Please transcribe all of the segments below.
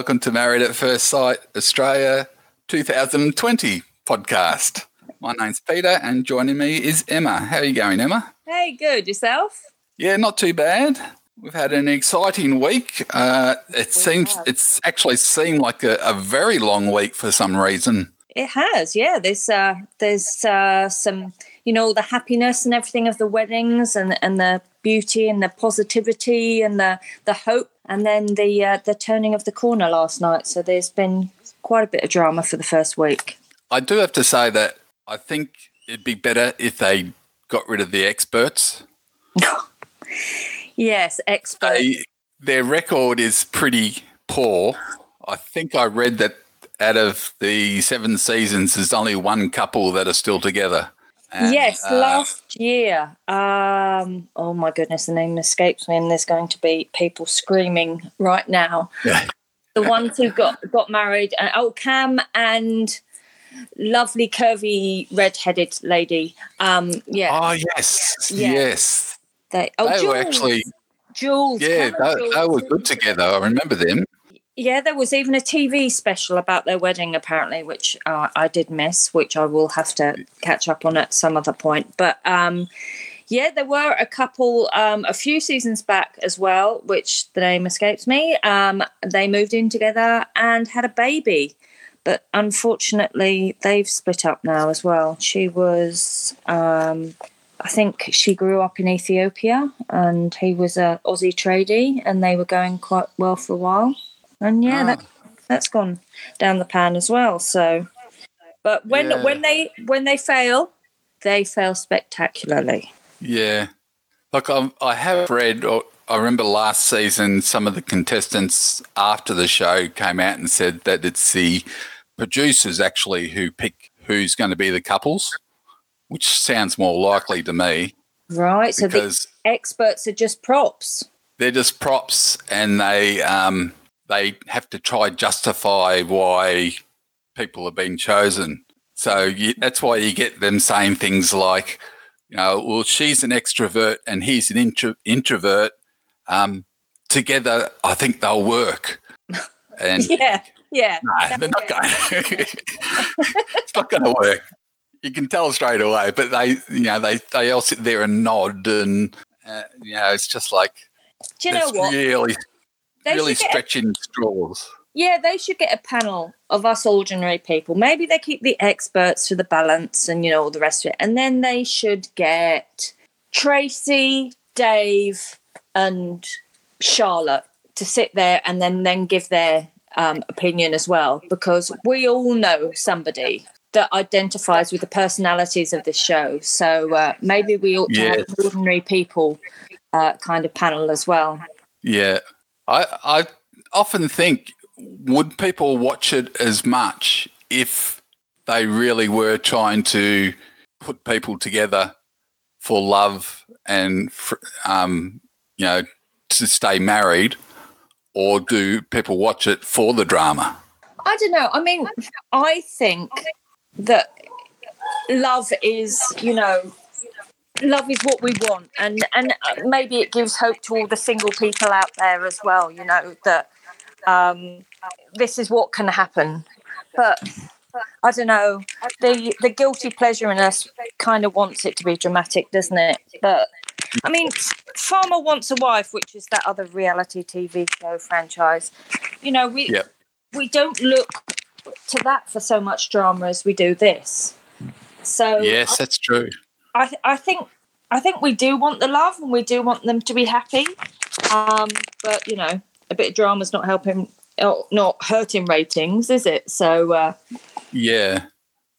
welcome to Married at First Sight Australia 2020 podcast. My name's Peter, and joining me is Emma. How are you going, Emma? Hey, good. Yourself? Yeah, not too bad. We've had an exciting week. Uh, it we seems have. it's actually seemed like a, a, very long week for some reason. It has, yeah. There's uh, there's uh, some, you know, the happiness and everything of the weddings and and the beauty and the positivity and the the hope, and then the uh, the turning of the corner last night. So there's been quite a bit of drama for the first week. I do have to say that I think it'd be better if they got rid of the experts. yes, experts. They, their record is pretty poor. I think I read that out of the seven seasons, there's only one couple that are still together. And, yes, uh, last year. Um, oh my goodness, the name escapes me, and there's going to be people screaming right now. The ones who got got married. Uh, oh, Cam and lovely curvy red-headed lady. Um, yeah. Oh yes, yeah. yes. They, oh, they Jules. were actually. Jules. Yeah, they, Jules. they were good together. I remember them. Yeah, there was even a TV special about their wedding, apparently, which uh, I did miss, which I will have to catch up on at some other point. But um, yeah, there were a couple, um, a few seasons back as well, which the name escapes me. Um, they moved in together and had a baby but unfortunately they've split up now as well. She was, um, I think she grew up in Ethiopia, and he was a Aussie tradie, and they were going quite well for a while. And yeah, oh. that that's gone down the pan as well. So, but when yeah. when they when they fail, they fail spectacularly. Yeah, like I, I have read or I remember last season, some of the contestants after the show came out and said that it's the producers actually who pick who's going to be the couples, which sounds more likely to me. Right. So the experts are just props. They're just props, and they um, they have to try justify why people have been chosen. So you, that's why you get them saying things like, you know, well, she's an extrovert and he's an intro- introvert um, together, I think they'll work. And yeah, yeah. No, they're not going. it's not going to work. You can tell straight away. But they, you know, they they all sit there and nod, and uh, you know, it's just like. Do you know what? Really, they really stretching a, straws. Yeah, they should get a panel of us ordinary people. Maybe they keep the experts for the balance and you know all the rest of it, and then they should get Tracy, Dave, and Charlotte to sit there and then then give their um, opinion as well, because we all know somebody that identifies with the personalities of this show. So uh, maybe we ought to have ordinary people uh, kind of panel as well. Yeah, I I often think would people watch it as much if they really were trying to put people together for love and um, you know to stay married, or do people watch it for the drama? I don't know. I mean, I think that love is, you know, love is what we want, and and maybe it gives hope to all the single people out there as well. You know that um, this is what can happen, but I don't know. The the guilty pleasure in us kind of wants it to be dramatic, doesn't it? But I mean, Farmer Wants a Wife, which is that other reality TV show franchise. You know, we yep. we don't look to that for so much drama as we do this. So yes, that's true. I th- I think I think we do want the love and we do want them to be happy. Um, but you know, a bit of drama's not helping, not hurting ratings, is it? So uh, yeah,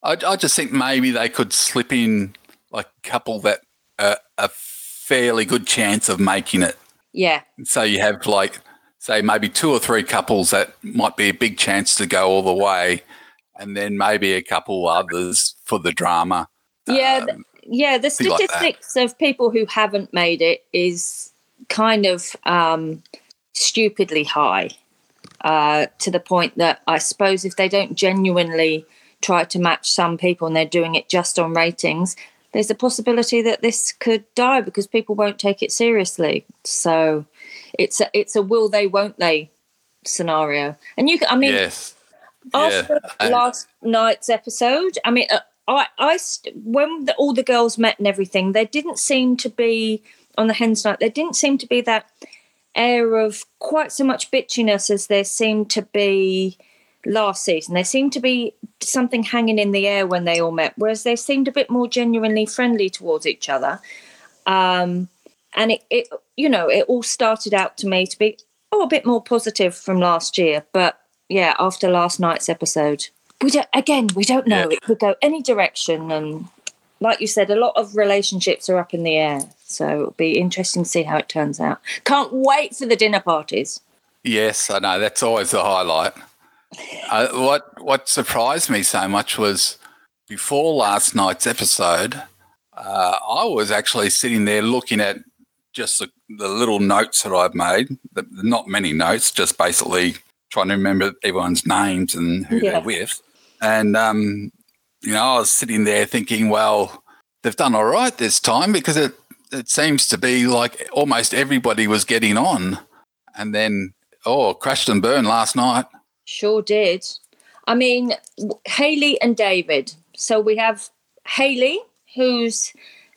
I, I just think maybe they could slip in like a couple that uh, are fairly good chance of making it. Yeah. So you have like, say, maybe two or three couples that might be a big chance to go all the way, and then maybe a couple others for the drama. Yeah. Um, yeah. The statistics like of people who haven't made it is kind of um, stupidly high uh, to the point that I suppose if they don't genuinely try to match some people and they're doing it just on ratings, there's a possibility that this could die because people won't take it seriously. So it's a, it's a will they, won't they scenario. And you, I mean, yes. after Yeah. last night's episode, I mean, uh, I, I, when the, all the girls met and everything, there didn't seem to be on the hens night. There didn't seem to be that air of quite so much bitchiness as there seemed to be last season. There seemed to be something hanging in the air when they all met, whereas they seemed a bit more genuinely friendly towards each other. Um, and it, it, you know, it all started out to me to be oh a bit more positive from last year, but yeah, after last night's episode, we don't. Again, we don't know. Yeah. It could go any direction, and like you said, a lot of relationships are up in the air. So it'll be interesting to see how it turns out. Can't wait for the dinner parties. Yes, I know. That's always the highlight. Uh, what what surprised me so much was before last night's episode, uh, I was actually sitting there looking at just the, the little notes that I've made. The, not many notes, just basically trying to remember everyone's names and who Yeah. they're with. And um, you know, I was sitting there thinking, well, they've done all right this time because it it seems to be like almost everybody was getting on. And then, oh, crashed and burned last night. Sure did. I mean, Hayley and David. So we have Hayley, who's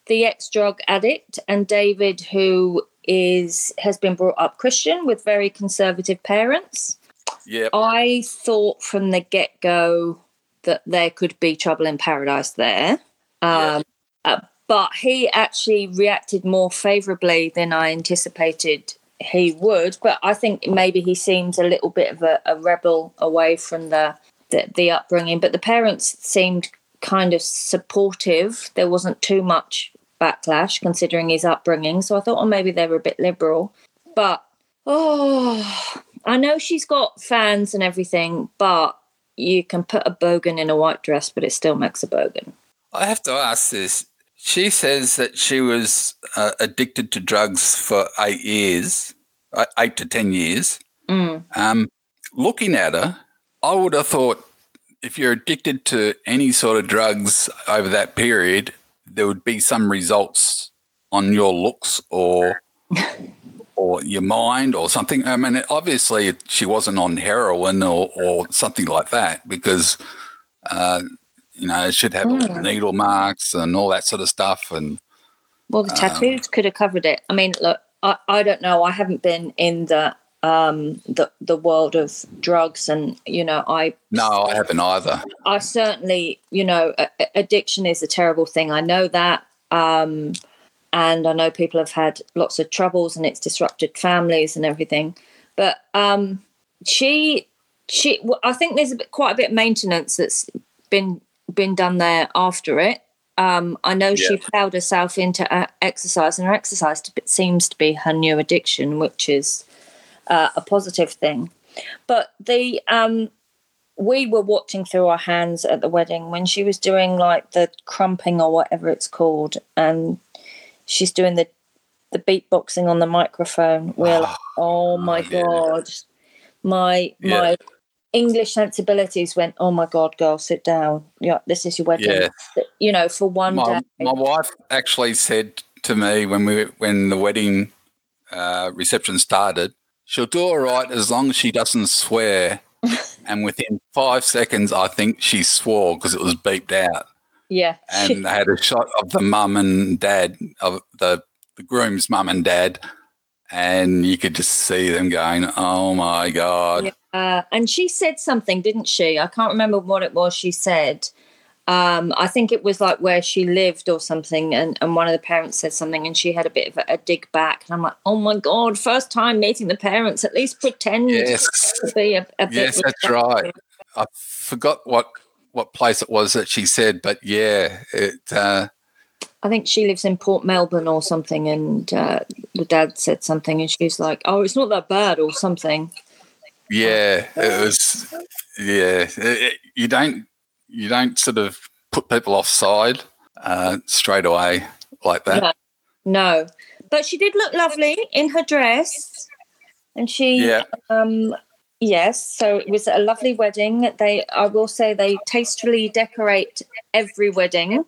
the ex-drug addict, and David, who is has been brought up Christian with very conservative parents. Yep. I thought from the get-go that there could be trouble in paradise there. Yeah. Um, uh, but he actually reacted more favorably than I anticipated he would. But I think maybe he seems a little bit of a, a rebel away from the, the the upbringing. But the parents seemed kind of supportive. There wasn't too much backlash considering his upbringing. So I thought, oh, maybe they were a bit liberal. But oh, I know she's got fans and everything, but you can put a bogan in a white dress, but it still makes a bogan. I have to ask this. She says that she was uh, addicted to drugs for eight years, uh, eight to 10 years. Mm. Um, looking at her, I would have thought if you're addicted to any sort of drugs over that period, there would be some results on your looks or or your mind or something. I mean, obviously she wasn't on heroin or, or something like that because, uh, you know, it should have Mm. needle marks and all that sort of stuff. And Well, the tattoos could have covered it. I mean, look, I, I don't know. I haven't been in the um the the world of drugs, and you know, I no, I haven't either. I certainly, you know, addiction is a terrible thing. I know that. Um, and I know people have had lots of troubles and it's disrupted families and everything. But um, she, she, well, I think there's a bit, quite a bit of maintenance that's been been done there after it. Um, I know she plowed herself into uh, exercise, and her exercise seems to be her new addiction, which is uh, a positive thing. But the um, we were watching through our hands at the wedding when she was doing like the crumping or whatever it's called, and she's doing the the beatboxing on the microphone. We're like, oh my yeah. god, my Yeah. my English sensibilities went. Oh my god, girl, sit down. Yeah, this is your wedding. Yeah. You know, for one my, day. my wife actually said to me when we when the wedding uh, reception started, she'll do all right as long as she doesn't swear. and within five seconds, I think she swore because it was beeped out. Yeah, And they had a shot of the mum and dad of the the groom's mum and dad, and you could just see them going, "Oh my god!" Yeah. Uh, and she said something, didn't she? I can't remember what it was she said. Um, I think it was like where she lived or something, and, and one of the parents said something, and she had a bit of a, a dig back. And I'm like, oh my god, first time meeting the parents, at least pretend Yes, to be a, a yes, that's right. I forgot what what place it was that she said, but yeah, it. Uh, I think she lives in Port Melbourne or something, and uh, the dad said something, and she's like, oh, it's not that bad or something. Yeah, it was. Yeah, it- it- you don't you don't sort of put people offside uh, straight away like that. No. No, but she did look lovely in her dress, and she Yeah, Um, yes, so it was a lovely wedding. They, I will say, they tastefully decorate every wedding.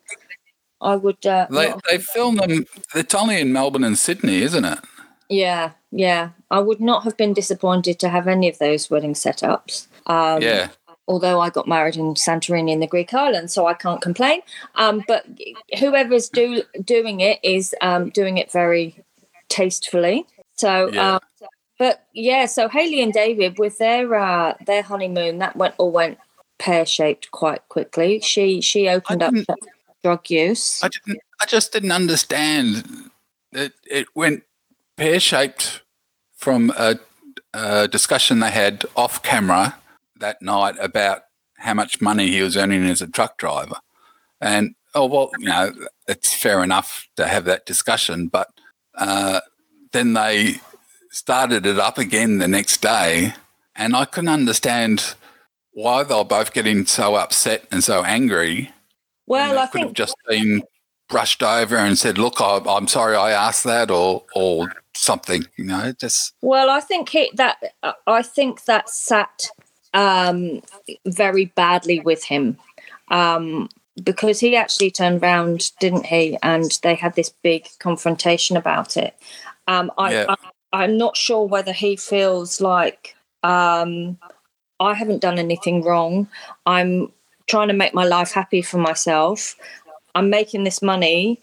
I would, uh, they not- they film them. It's only in Melbourne and Sydney, isn't it? yeah, yeah, I would not have been disappointed to have any of those wedding setups. Um, yeah. Although I got married in Santorini in the Greek islands, so I can't complain. Um, but whoever's do, doing it is um, doing it very tastefully. So, Yeah. But yeah, so Hayley and David with their uh, their honeymoon that went all went pear shaped quite quickly. She she opened up drug use. I didn't. I just didn't understand that it went pear shaped from a, a discussion they had off camera that night about how much money he was earning as a truck driver, and oh well, you know, it's fair enough to have that discussion, but uh, then they started it up again the next day, and I couldn't understand why they were both getting so upset and so angry well, I could have just been brushed over and said, "Look, I, I'm sorry, I asked that," or or something. You know, just Well, I think he, that I think that sat um, very badly with him um, because he actually turned round, didn't he? And they had this big confrontation about it. Um, I, Yeah. I, I'm not sure whether he feels like um, I haven't done anything wrong. I'm trying to make my life happy for myself. I'm making this money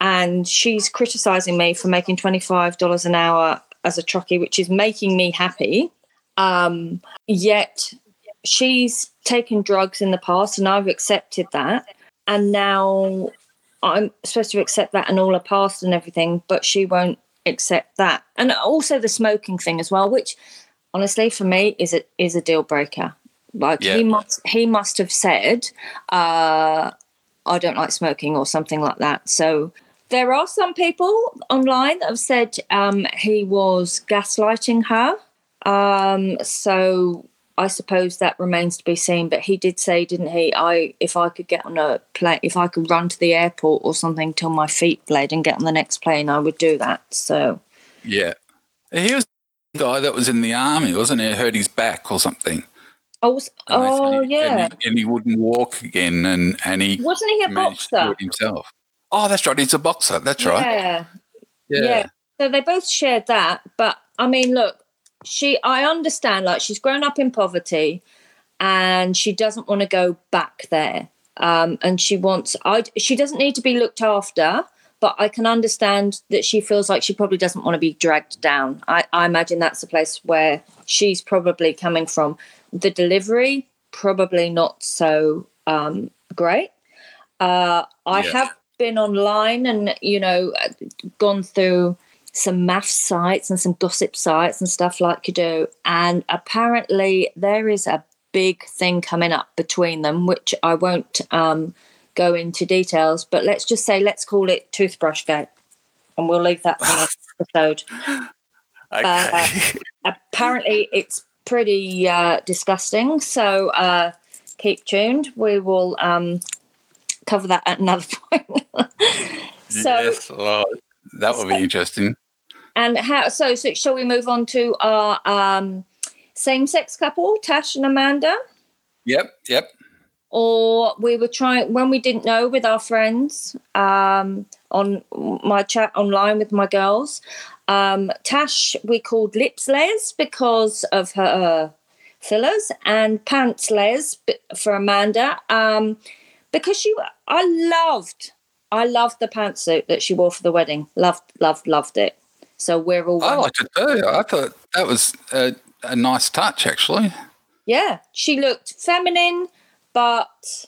and she's criticizing me for making $25 an hour as a truckie, which is making me happy. Um, yet she's taken drugs in the past and I've accepted that. And now I'm supposed to accept that and all her past and everything, but she won't accept that. And also the smoking thing as well, which honestly for me is a is a deal breaker. Like Yeah. he must he must have said, uh, I don't like smoking or something like that. So there are some people online that have said um, he was gaslighting her. Um, so I suppose that remains to be seen. But he did say, didn't he? I if I could get on a plane, if I could run to the airport or something till my feet bled and get on the next plane, I would do that. So yeah. He was the guy that was in the army, wasn't he? Hurt his back or something. I was, And oh said- yeah, and he, and he wouldn't walk again, and and he wasn't he a managed to do boxer? himself. Oh, that's right. He's a boxer. That's right. Yeah. Yeah. yeah. So they both shared that. But I mean, look, she, I understand, like, she's grown up in poverty and she doesn't want to go back there. Um, and she wants, I, she doesn't need to be looked after, but I can understand that she feels like she probably doesn't want to be dragged down. I, I imagine that's the place where she's probably coming from. The delivery, probably not so um, great. Uh, I Yeah. have been online and you know gone through some MAFS sites and some gossip sites and stuff like you do and apparently there is a big thing coming up between them which i won't um, go into details but let's just say let's call it toothbrush gate and we'll leave that for next episode Okay. apparently it's pretty uh, disgusting so uh, keep tuned we will um, cover that at another point so yes. That would be interesting. And how so, so shall we move on to our um, same-sex couple tash and amanda Yep. Yep. or we were trying when we didn't know with our friends um, on my chat online with my girls. Um, Tash we called lips les because of her fillers, and pants les for Amanda um, because she. I loved, I loved the pantsuit that she wore for the wedding. Loved, loved, loved it. So we're all I liked it too. I thought that was a, a nice touch, actually. yeah she looked feminine but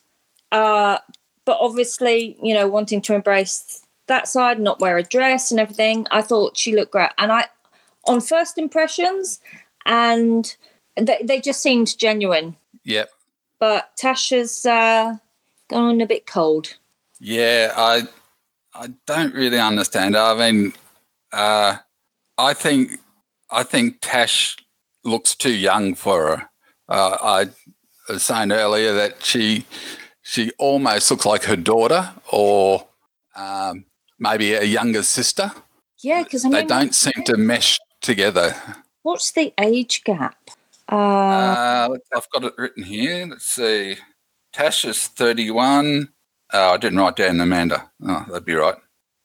uh but obviously you know wanting to embrace that side not wear a dress and everything i thought she looked great and i on first impressions and they, they just seemed genuine Yep. but tasha's uh gone a bit cold Yeah, I I don't really understand. I mean, uh, I think I think Tash looks too young for her. Uh, I was saying earlier that she she almost looks like her daughter or um, maybe a younger sister. yeah because They mean don't seem to mesh together. what's the age gap uh, Uh, I've got it written here. Let's see. Tash is 31. Oh, I didn't write down Amanda. Oh, that'd be right.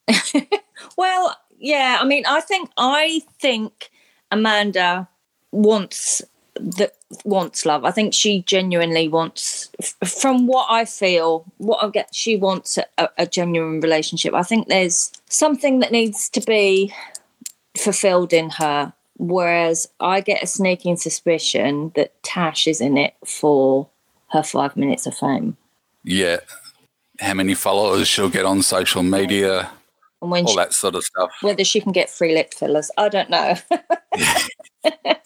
Well, yeah, I mean, I think I think Amanda wants that wants love. I think she genuinely wants, from what I feel, what I get, she wants a, a genuine relationship. I think there's something that needs to be fulfilled in her. Whereas I get a sneaking suspicion that Tash is in it for her five minutes of fame. Yeah. How many followers she'll get on social media, And when all she, that sort of stuff. whether she can get free lip fillers, I don't know.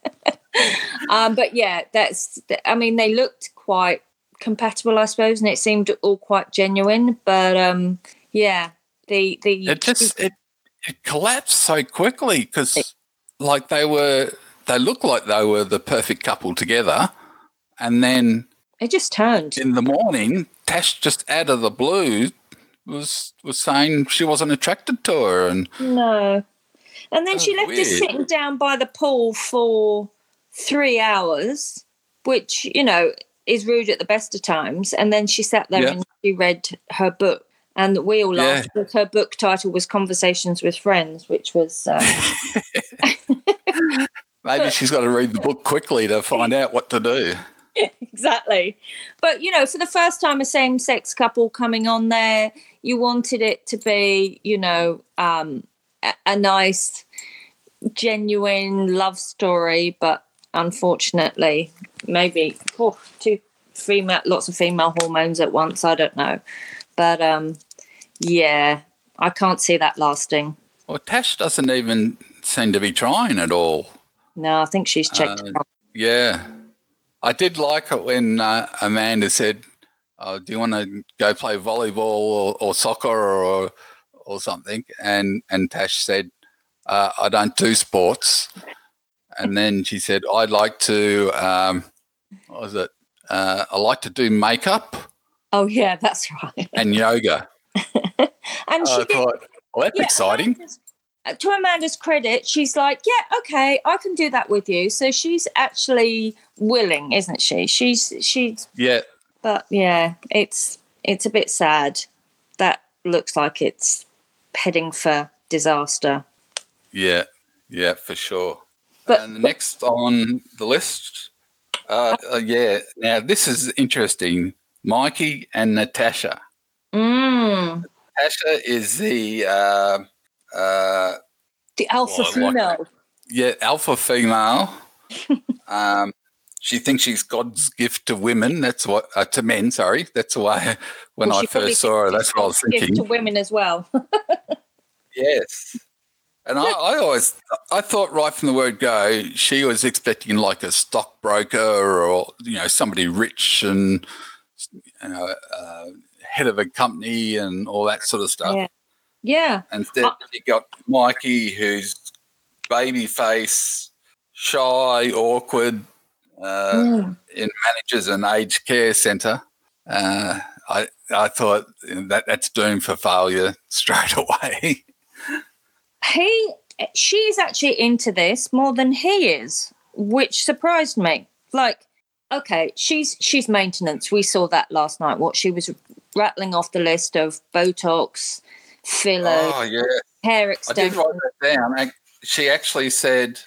um, but yeah, that's. I mean, they looked quite compatible, I suppose, and it seemed all quite genuine. But um, yeah, the the It just it, it collapsed so quickly because like they were they looked like they were the perfect couple together, and then it just turned. in the morning, Tash just out of the blue was was saying she wasn't attracted to her, and No. And then she Oh, left us sitting down by the pool for three hours, which, you know, is rude at the best of times. And then she sat there Yeah. and she read her book. And we all Yeah. laughed because her book title was Conversations with Friends, which was um, maybe she's got to read the book quickly to find out what to do. exactly. But, you know, for the first time, a same sex couple coming on there, you wanted it to be, you know, um, a, a nice, genuine love story. But unfortunately, maybe oh, two female, lots of female hormones at once. I don't know. But um, yeah, I can't see that lasting. Well, Tash doesn't even seem to be trying at all. No, I think she's checked. Uh, Yeah. I did like it when uh, Amanda said, oh, Do you want to go play volleyball or, or soccer or, or something? And, and Tash said, uh, I don't do sports. And then she said, I'd like to, um, what was it? Uh, I like to do makeup oh yeah, that's right. and yoga. And she I did thought, well, that's Yeah, exciting. Amanda's- uh, to Amanda's credit, she's like, yeah, okay, I can do that with you. So she's actually willing, isn't she? She's she's, Yeah. But yeah, it's it's a bit sad. That looks like it's heading for disaster. Yeah. Yeah, for sure. But, and next on the list, uh, uh, yeah. Now this is interesting. Mikey and Natasha. mm, Natasha is the uh, uh, the alpha Well, I like female. yeah alpha female. um, she thinks she's God's gift to women. That's what uh, to men. Sorry, that's why when Well, I first saw her, that's what I was thinking. to women as well. Yes. And I, I always, I thought right from the word go, she was expecting like a stockbroker or you know somebody rich and you know uh, head of a company and all that sort of stuff. yeah, yeah. Instead, Uh, you got Mikey, who's baby face, shy, awkward, uh, Mm. in manages an aged care centre. Uh, I I thought that that's doomed for failure straight away. he she's actually into this more than he is which surprised me like okay she's she's maintenance we saw that last night what she was rattling off the list of botox filler oh yeah. hair I did write that down. She actually said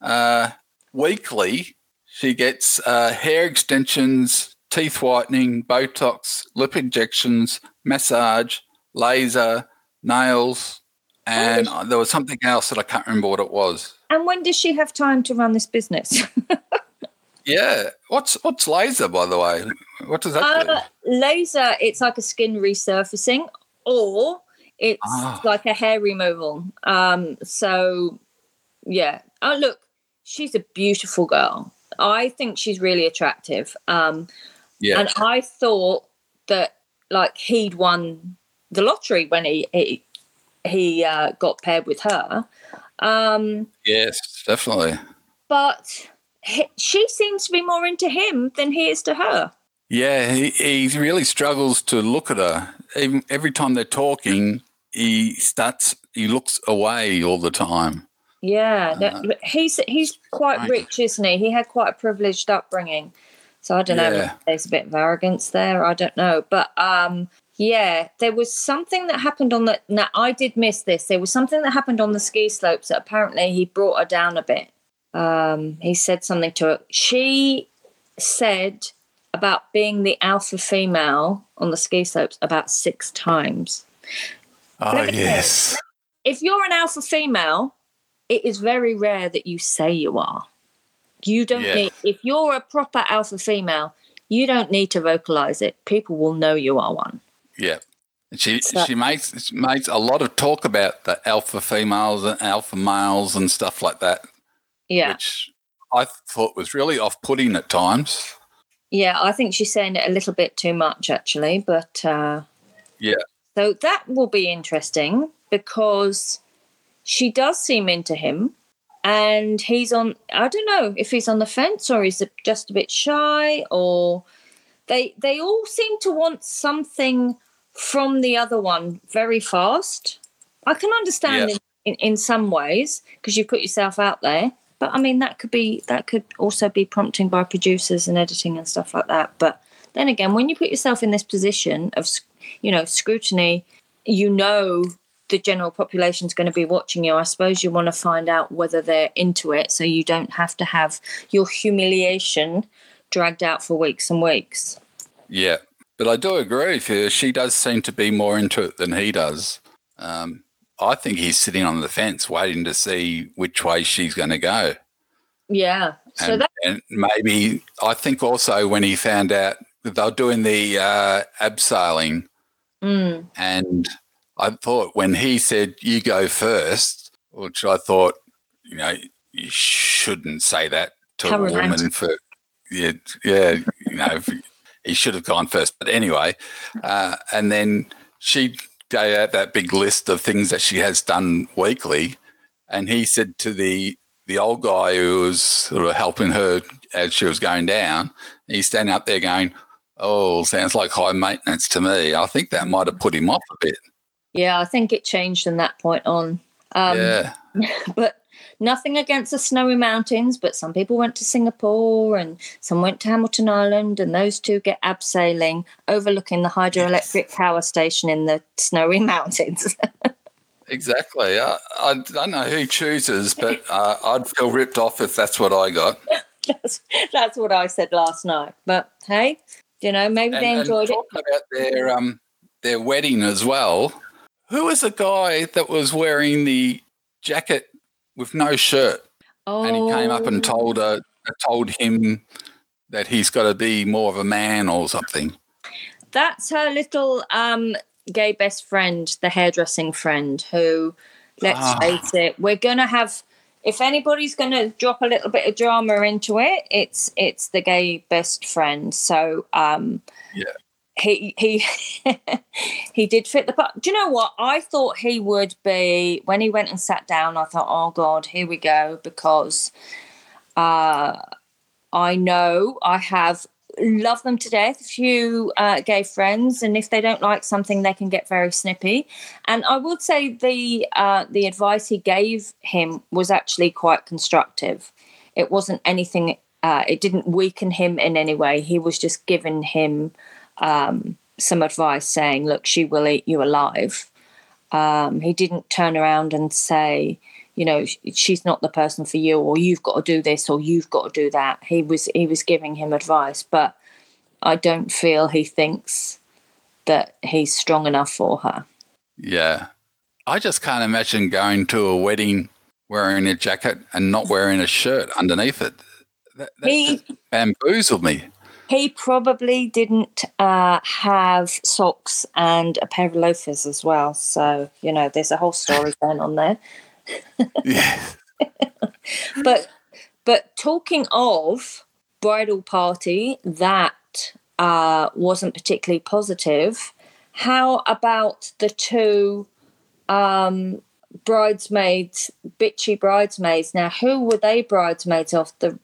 uh, weekly she gets uh, hair extensions, teeth whitening, Botox, lip injections, massage, laser, nails, and uh, there was something else that I can't remember what it was. and when does she have time to run this business Yeah, what's what's laser by the way? What does that do? uh, laser it's like a skin resurfacing or it's Ah. like a hair removal um so yeah oh look she's a beautiful girl i think she's really attractive um Yeah, and i thought that like he'd won the lottery when he he, he uh, got paired with her um yes, definitely. but he, she seems to be more into him than he is to her Yeah, he, he really struggles to look at her. Even every time they're talking, he starts. He looks away all the time. Yeah, that- Uh, he's he's quite right. rich, isn't he? He had quite a privileged upbringing, so I don't know. Yeah. if There's a bit of arrogance there. I don't know, but um, yeah, there was something that happened on the. Now I did miss this. There was something that happened on the ski slopes that apparently he brought her down a bit. Um, he said something to her. She said about being the alpha female on the ski slopes about six times. Oh, yes. If you're an alpha female, it is very rare that you say you are. You don't Yeah. need, if you're a proper alpha female, you don't need to vocalize it. People will know you are one. Yeah. She So- she makes she makes a lot of talk about the alpha females and alpha males and stuff like that, Yeah. which I thought was really off putting at times. Yeah, I think she's saying it a little bit too much, actually. But uh, Yeah. so that will be interesting because she does seem into him, and he's on. I don't know if he's on the fence or he's just a bit shy, or they they all seem to want something from the other one very fast. I can understand Yeah. in, in, in some ways because you put yourself out there. But I mean that could be that could also be prompting by producers and editing and stuff like that. But then again, when you put yourself in this position of you know scrutiny, you know the general population is going to be watching you. I suppose you want to find out whether they're into it, so you don't have to have your humiliation dragged out for weeks and weeks. Yeah. But I do agree with you. She does seem to be more into it than he does. Um, I think he's sitting on the fence waiting to see which way she's going to go. Yeah. So and, that and maybe I think also when he found out they were doing the uh, abseiling, mm, and I thought when he said you go first, which I thought you know you shouldn't say that to How a woman for yeah yeah you know he should have gone first. But anyway, uh, and then she gave out that big list of things that she has done weekly, and he said to the the old guy who was sort of helping her as she was going down, he's standing up there going, "Oh, sounds like high maintenance to me." I think that might have put him off a bit. Yeah, I think it changed from that point on. Um, yeah, but nothing against the snowy mountains. But some people went to Singapore and some went to Hamilton Island, and those two get abseiling overlooking the hydroelectric power station in the snowy mountains. exactly. I, I don't know who chooses, but uh, I'd feel ripped off if that's what I got. that's, that's what I said last night. But hey, you know, maybe they And- and enjoyed it. talking about their um their wedding as well. Who was the guy that was wearing the jacket with no shirt? Oh, and he came up and told uh, told him that he's got to be more of a man or something. That's her little um, gay best friend, the hairdressing friend, who, let's Ah. face it, we're going to have. If anybody's going to drop a little bit of drama into it, it's it's the gay best friend. So um, Yeah. He he he did fit the part. Do you know what? I thought he would be when he went and sat down. I thought, oh god, here we go, because uh, I know I have love them to death. A few uh, gay friends, and if they don't like something, they can get very snippy. And I would say the uh, the advice he gave him was actually quite constructive. It wasn't anything. Uh, it didn't weaken him in any way. He was just giving him um, some advice, saying, "Look, she will eat you alive." Um, he didn't turn around and say, you know, she's not the person for you, or you've got to do this, or you've got to do that. He was he was giving him advice, but I don't feel he thinks that he's strong enough for her. Yeah, I just can't imagine going to a wedding wearing a jacket and not wearing a shirt underneath it. That, that He- bamboozled me. He probably didn't uh, have socks and a pair of loafers as well. So you know, there's a whole story going on there. Yeah, but but talking of bridal party that uh, wasn't particularly positive how about the two um, bridesmaids bitchy bridesmaids now who were they bridesmaids of the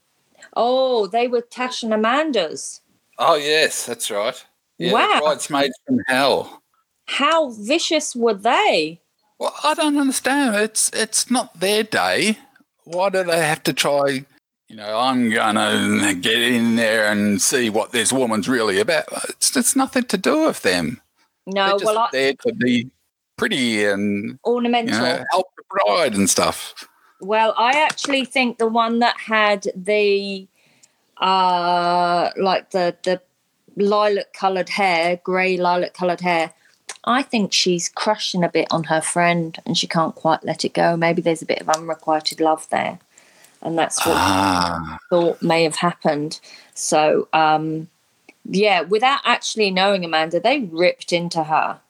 oh they were tash and amanda's Oh yes, that's right. Yeah, Wow. bridesmaids from hell. how vicious were they Well, I don't understand. It's it's not their day. Why do they have to try? You know, I'm gonna get in there and see what this woman's really about. It's it's nothing to do with them. no well I, there to be pretty and you ornamental know help the bride and stuff. Well, I actually think the one that had the uh like the the lilac coloured hair, grey lilac coloured hair. I think she's crushing a bit on her friend and she can't quite let it go. Maybe there's a bit of unrequited love there. And that's what Ah, I thought may have happened. So um yeah, without actually knowing Amanda, they ripped into her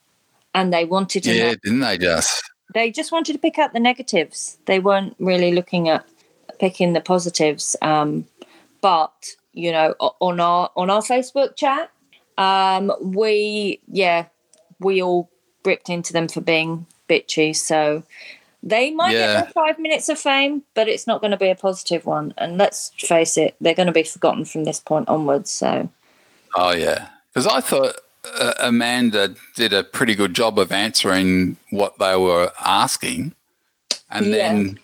and they wanted to yeah, know didn't they just? They just wanted to pick out the negatives. They weren't really looking at picking the positives. Um, but you know, on our on our Facebook chat, um, we yeah, we all ripped into them for being bitchy. So they might Yeah. get their five minutes of fame, but it's not going to be a positive one. And let's face it, they're going to be forgotten from this point onwards. So Oh yeah, because I thought uh, Amanda did a pretty good job of answering what they were asking, and Yeah. then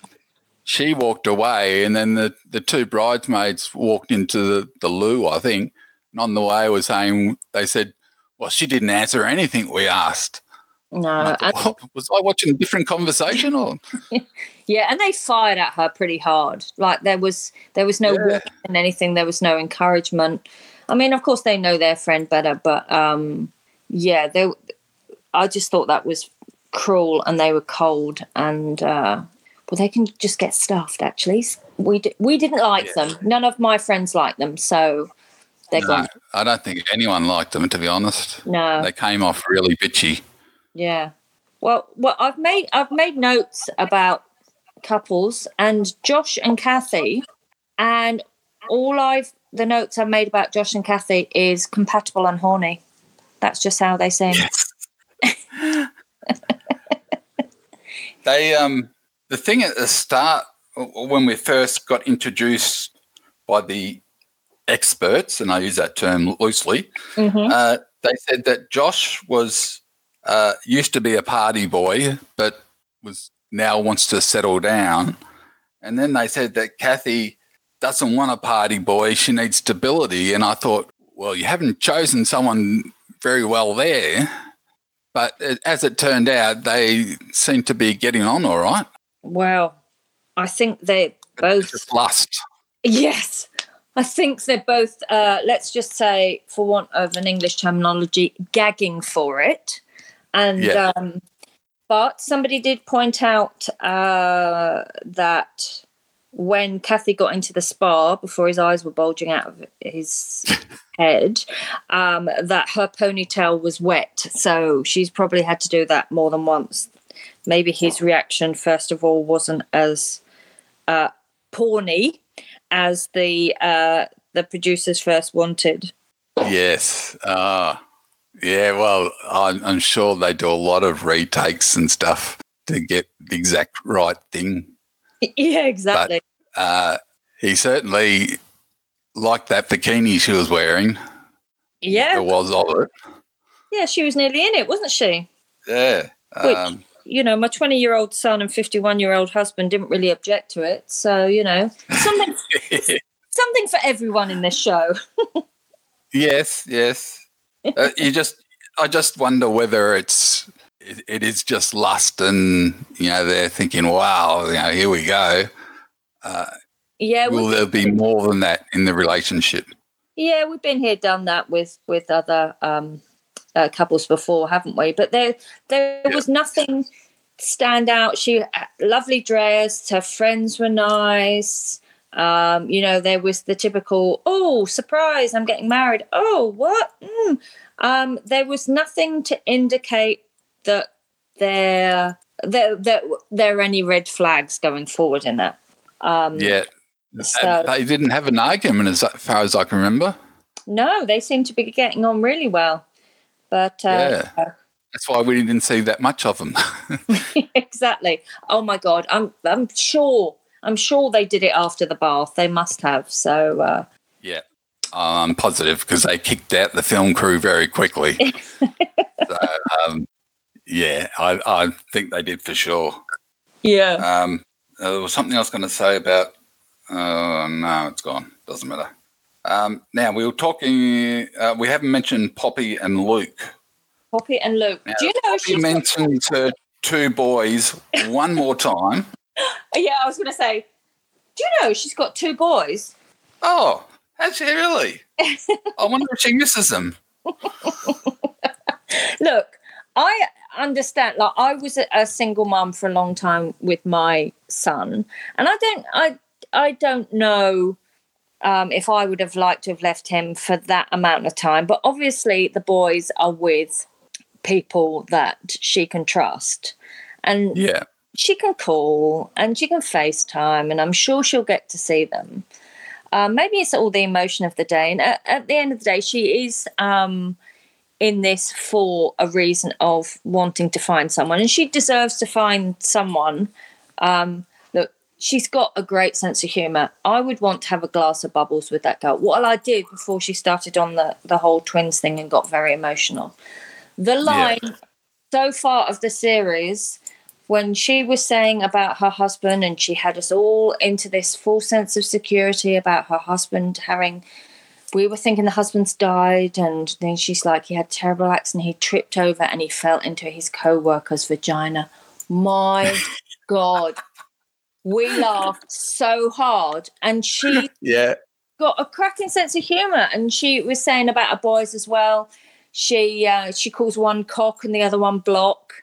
she walked away, and then the, the two bridesmaids walked into the, the loo, I think, and on the way was saying they said, "Well, she didn't answer anything we asked." no, I thought, "What? was I watching a different conversation or? Yeah, and they fired at her pretty hard. Like there was there was no Yeah. anything. There was no encouragement. I mean, of course, they know their friend better, but um, yeah, they. I just thought that was cruel, and they were cold, and uh, well, they can just get stuffed. Actually, we di- we didn't like them. None of my friends liked them, so they're No, gone. I don't think anyone liked them, to be honest. No, They came off really bitchy. Yeah. Well, well, I've made I've made notes about couples and Josh and Cathy, and all I've the notes I've made about Josh and Cathy is compatible and horny. That's just how they seem. Yes. they um the thing at the start when we first got introduced by the experts, and I use that term loosely, Mhm. uh, they said that Josh was uh, used to be a party boy, but was now wants to settle down. And then they said that Cathy doesn't want a party boy; she needs stability. And I thought, well, you haven't chosen someone very well there. But as it turned out, they seem to be getting on all right. Well, I think they both Just lust. Yes. I think they're both, uh, let's just say, for want of an English terminology, gagging for it. And, Yeah. um, but somebody did point out uh, that when Cathy got into the spa before his eyes were bulging out of his head, um, that her ponytail was wet. So she's probably had to do that more than once. Maybe his reaction, first of all, wasn't as uh, porny as the uh, the producers first wanted. Yes. Ah, yeah. Well, I'm, I'm sure they do a lot of retakes and stuff to get the exact right thing. Yeah, exactly. Uh, he certainly liked that bikini she was wearing. yeah, There was of it. yeah, she was nearly in it, wasn't she? Yeah. Which- Um, You know, my twenty-year-old son and fifty-one-year-old husband didn't really object to it, so you know, something something for everyone in this show. yes. Yes. Uh, you just, I just wonder whether it's, it, it is just lust, and you know they're thinking, "Wow, you know, here we go." Uh, Yeah, will there be more than that in the relationship? yeah, we've been here, done that with with other um, uh, couples before, haven't we? But there there Yeah. was nothing stand out. She lovely dress. Her friends were nice. Um, you know, there was the typical, oh, surprise, I'm getting married. Oh, what? Mm. Um, there was nothing to indicate that there there there there are any red flags going forward in that. Um, Yeah. So- they didn't have an argument as far as I can remember. No, they seem to be getting on really well. But uh, That's why we didn't see that much of them. exactly. Oh my god, I'm I'm sure I'm sure they did it after the bath. They must have. So uh, yeah. I'm positive because they kicked out the film crew very quickly. so, um, yeah, I, I think they did for sure. yeah, Um, there was something I was going to say about. Oh, no, it's gone. Doesn't matter. Um, now we were talking. Uh, we haven't mentioned Poppy and Luke. Poppy and Luke. Now, Do you know she's mentioned her two boys one more time. yeah, I was going to say, do you know she's got two boys? Oh, has she really? I wonder if she misses them. Look, I understand. Like, I was a, a single mom for a long time with my son, and I don't, I, I don't know um, if I would have liked to have left him for that amount of time. But obviously, the boys are with people that she can trust, and Yeah. she can call and she can FaceTime, and I'm sure she'll get to see them. Um, maybe it's all the emotion of the day, and at, at the end of the day, she is um, in this for a reason of wanting to find someone, and she deserves to find someone. Um, look, she's got a great sense of humour. I would want to have a glass of bubbles with that girl. What I did before she started on the the whole twins thing and got very emotional. The line so far of the series when she was saying about her husband and she had us all into this full sense of security about her husband having we were thinking the husband's died and then she's like he had a terrible accident he tripped over and he fell into his co-worker's vagina. My god. We laughed so hard and she Yeah. got a cracking sense of humor and she was saying about her boys as well. She uh, she calls one cock and the other one block.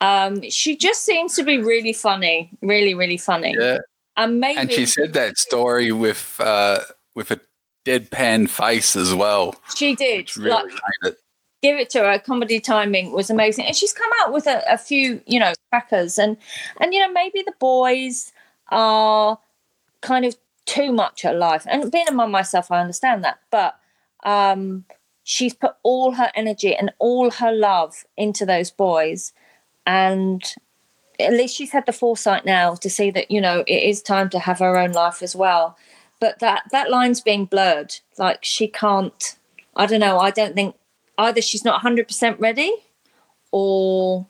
Um she just seems to be really funny really really funny. Yeah. and maybe And she said that story with uh, with a deadpan face as well. she did really like it. give it to her. Comedy timing was amazing. And she's come out with a, a few you know crackers. And and you know maybe the boys are kind of too much at life. And being a mum myself i understand that. But um she's put all her energy and all her love into those boys. And at least she's had the foresight now to see that you know it is time to have her own life as well but that that line's being blurred. Like she can't i don't know i don't think either she's not 100% ready or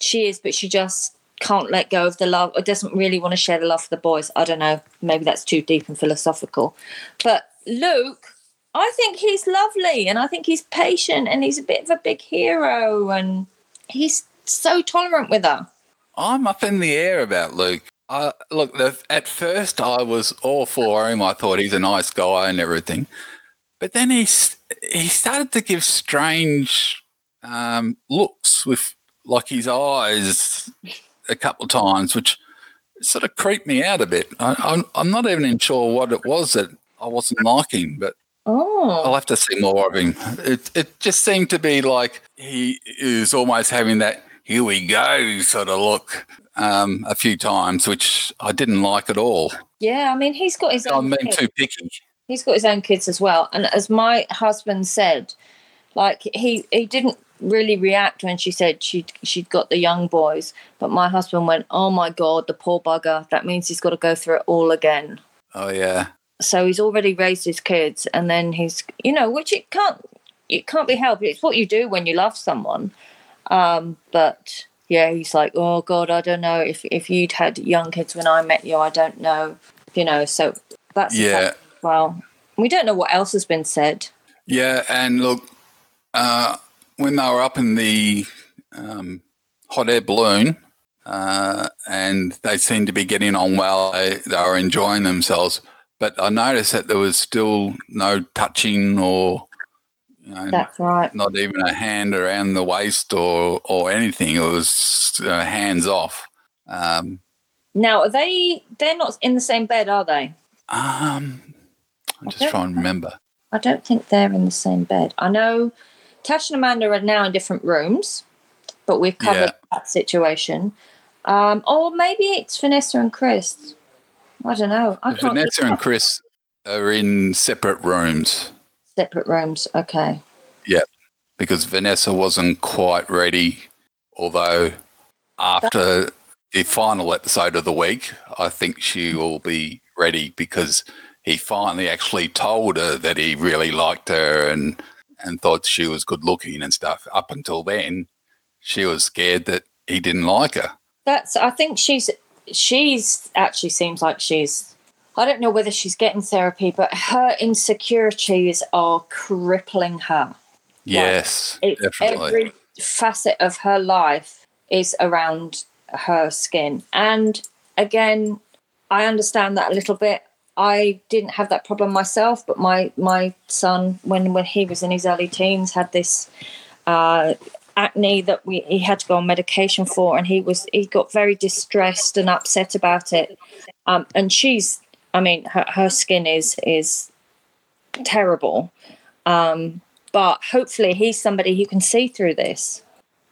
she is but she just can't let go of the love or doesn't really want to share the love for the boys. I don't know maybe that's too deep and philosophical. But luke i think he's lovely and i think he's patient and he's a bit of a big hero and he's so tolerant with her. I'm up in the air about Luke. I, look, the, at first I was all for him. I thought he's a nice guy and everything, but then he he started to give strange um, looks with like his eyes a couple of times, which sort of creeped me out a bit. I, I'm I'm not even sure what it was that I wasn't liking, but oh I'll have to see more of him. It it just seemed to be like he is almost having that here we go sort of look um, a few times, which I didn't like at all. yeah i mean he's got his I'm being kids. too picky. he's got his own kids as well. And as my husband said like he he didn't really react when she said she'd she'd got the young boys. But my husband went oh my god the poor bugger. That means he's got to go through it all again. Oh yeah, so he's already raised his kids and then he's you know which it can't it can't be helped. It's what you do when you love someone. Um but yeah he's like oh god i don't know if if you'd had young kids when i met you i don't know you know so that's yeah, well we don't know what else has been said yeah. And look, uh, when they were up in the um, hot air balloon. Uh, and they seemed to be getting on well. They, they were enjoying themselves, but I noticed that there was still no touching or you know, that's right not even a hand around the waist or or anything. It was uh, hands off. Um, now are they they're not in the same bed are they um, I'm just trying to remember. i don't think they're in the same bed i know tash and amanda are now in different rooms but we've covered Yeah. that situation um or maybe it's vanessa and chris i don't know i can't Vanessa and Chris are in separate rooms separate rooms okay Yeah, because Vanessa wasn't quite ready. Although after the final episode of the week, I think she will be ready because he finally actually told her that he really liked her and and thought she was good looking and stuff. Up until then, she was scared that he didn't like her. that's i think she's she's actually seems like she's i don't know whether she's getting therapy but her insecurities are crippling her Yes, It, definitely. every facet of her life is around her skin and again, I understand that a little bit. I didn't have that problem myself, but my my son, when when he was in his early teens, had this uh, acne that we he had to go on medication for, and he was he got very distressed and upset about it. Um, and she's, I mean, her, her skin is is terrible. Um, but hopefully, he's somebody who can see through this.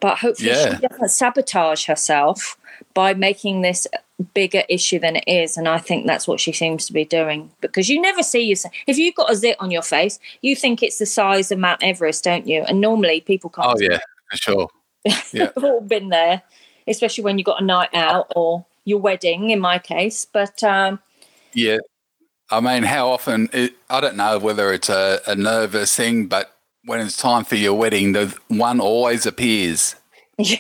But hopefully, Yeah. she doesn't sabotage herself by making this bigger issue than it is. And I think that's what she seems to be doing because you never see yourself. If you've got a zit on your face, you think it's the size of Mount Everest, don't you? And normally people can't. Oh yeah, for sure. yeah. We've all been there, especially when you've got a night out or your wedding, in my case. But um, Yeah. I mean, how often, it, I don't know whether it's a, a nervous thing, but when it's time for your wedding, the one always appears. Yeah,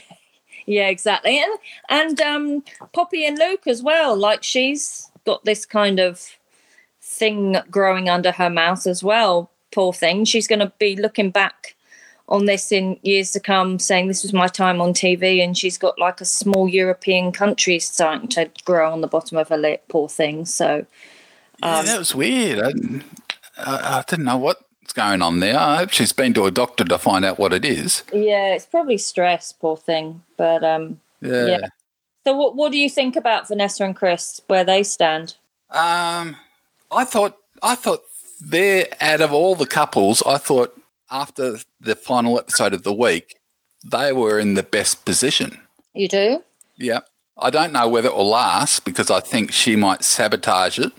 yeah exactly. And and um Poppy and Luke as well. Like she's got this kind of thing growing under her mouth as well. Poor thing. She's gonna be looking back on this in years to come, saying this was my time on TV and she's got like a small European country starting to grow on the bottom of her lip, poor thing. So Yeah, that was weird. I, I, I didn't know what's going on there. I hope she's been to a doctor to find out what it is. yeah, it's probably stress, poor thing. But um Yeah. Yeah. so what what do you think about Vanessa and Chris, where they stand? Um, I thought, I thought they're out of all the couples. I thought after the final episode of the week, they were in the best position. You do? Yeah. I don't know whether it will last because I think she might sabotage it.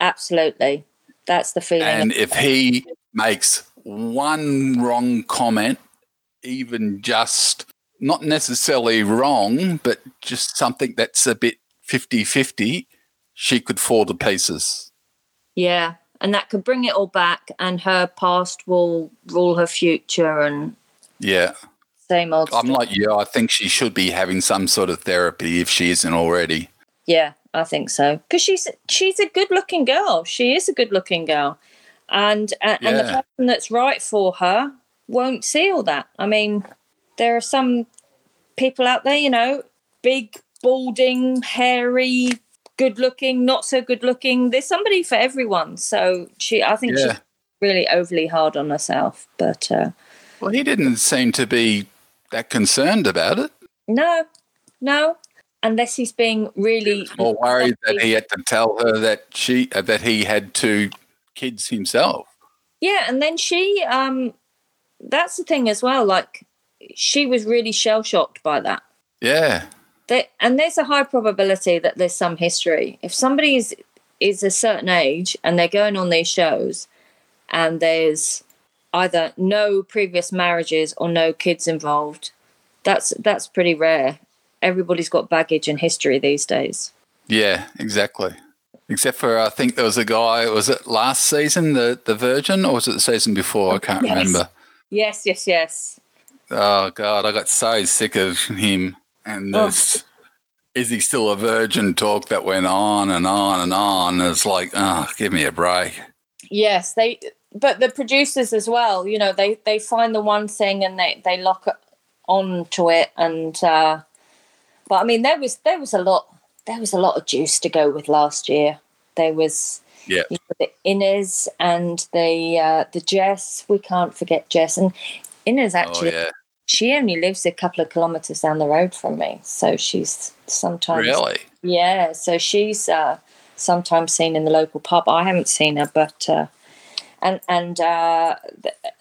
Absolutely. That's the feeling. And if he makes one wrong comment, even just not necessarily wrong, but just something that's a bit 50 50, she could fall to pieces. yeah. And that could bring it all back, and her past will rule her future, and Yeah. same old. I'm like you. I think she should be having some sort of therapy if she isn't already. yeah, I think so. Because she's she's a good looking girl. She is a good looking girl, and uh, and the person that's right for her won't see all that. I mean, there are some people out there, you know, big, balding, hairy, good looking, not so good looking. There's somebody for everyone. So she, I think Yeah. she's really overly hard on herself. But uh, Well, he didn't seem to be that concerned about it no, no, unless he's being really more worried that he had to tell her that she uh, that he had two kids himself. Yeah, and then she um that's the thing as well, like she was really shell shocked by that. Yeah. That and there's a high probability that there's some history. If somebody is is a certain age and they're going on these shows and there's either no previous marriages or no kids involved, that's that's pretty rare. Everybody's got baggage and history these days. Yeah, exactly. Except for I think there was a guy. Was it last season, the the Virgin, or was it the season before? I can't Yes. remember. Yes, yes, yes. Oh God, I got so sick of him and Oh. this. Is he still a virgin? Talk that went on and on and on. It's like, oh, give me a break. Yes, they but the producers as well, you know, they they find the one thing and they they lock on to it and uh but I mean there was there was a lot there was a lot of juice to go with last year. There was Yeah. you know, the Ines and the uh the Jess, we can't forget Jess and Ines Oh actually yeah, she only lives a couple of kilometers down the road from me. So she's sometimes really. yeah, so she's uh, sometimes seen in the local pub. I haven't seen her, but uh, and and uh,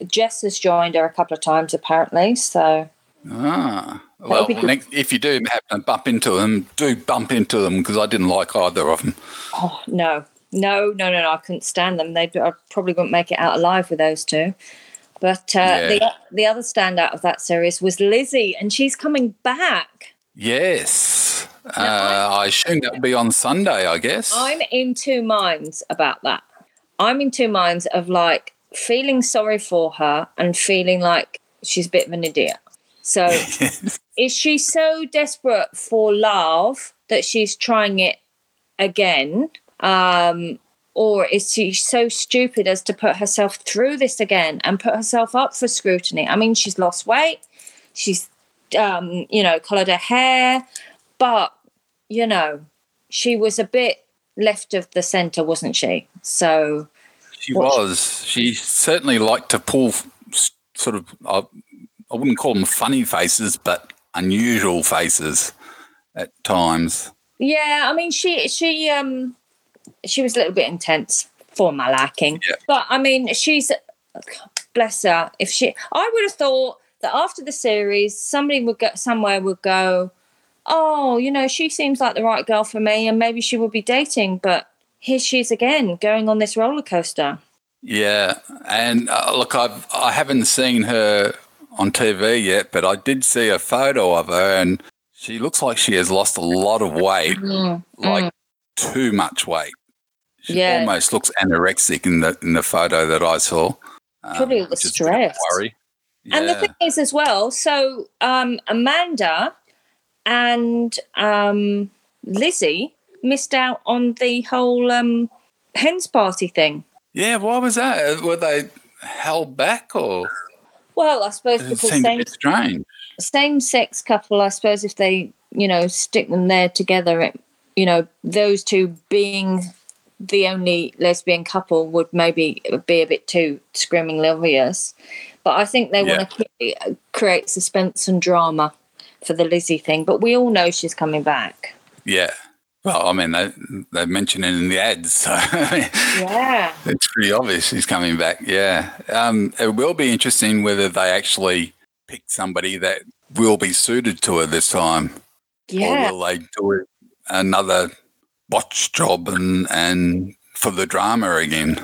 Jess has joined her a couple of times apparently. So Ah, well, next, if you do happen to bump into them, do bump into them because I didn't like either of them. oh no, no, no, no, no! I couldn't stand them. They I probably wouldn't make it out alive with those two. But uh, Yeah. the the other standout of that series was Lizzie, and she's coming back. Yes, uh, I assume that would be on Sunday. I guess. I'm in two minds about that. I'm in two minds of like feeling sorry for her and feeling like she's a bit of an idiot. So is she so desperate for love that she's trying it again? Um, or is she so stupid as to put herself through this again and put herself up for scrutiny? I mean, she's lost weight, she's, um, you know, coloured her hair, but, you know, she was a bit left of the center, wasn't she? So she was. She certainly liked to pull sort of. I, I wouldn't call them funny faces, but unusual faces at times. Yeah, I mean, she she um she was a little bit intense for my liking, Yeah. but I mean, she's bless her. If she, I would have thought that after the series, somebody would go somewhere would go, oh, you know, she seems like the right girl for me, and maybe she would be dating, but here she is again going on this roller coaster. Yeah, and uh, look, I've I haven't seen her on TV yet, but I did see a photo of her, and she looks like she has lost a lot of weight, like too much weight. She Yeah. almost looks anorexic in the in the photo that I saw. Um, Probably the which is a bit of a stress. Worry. And the thing is, as well, so um, Amanda and um, Lizzie missed out on the whole um, hens party thing. yeah, why was that? Were they held back, or Well, I suppose it because same bit strange? same sex couple, I suppose if they you know stick them there together, it, you know those two being the only lesbian couple would maybe be a bit too screamingly obvious. But I think they want to create suspense and drama for the Lizzie thing. But we all know she's coming back. Yeah. Well, I mean, they they mention it in the ads, so Yeah. it's pretty obvious she's coming back. Yeah. Um, it will be interesting whether they actually pick somebody that will be suited to her this time, Yeah. or will they do it another botch job and and for the drama again?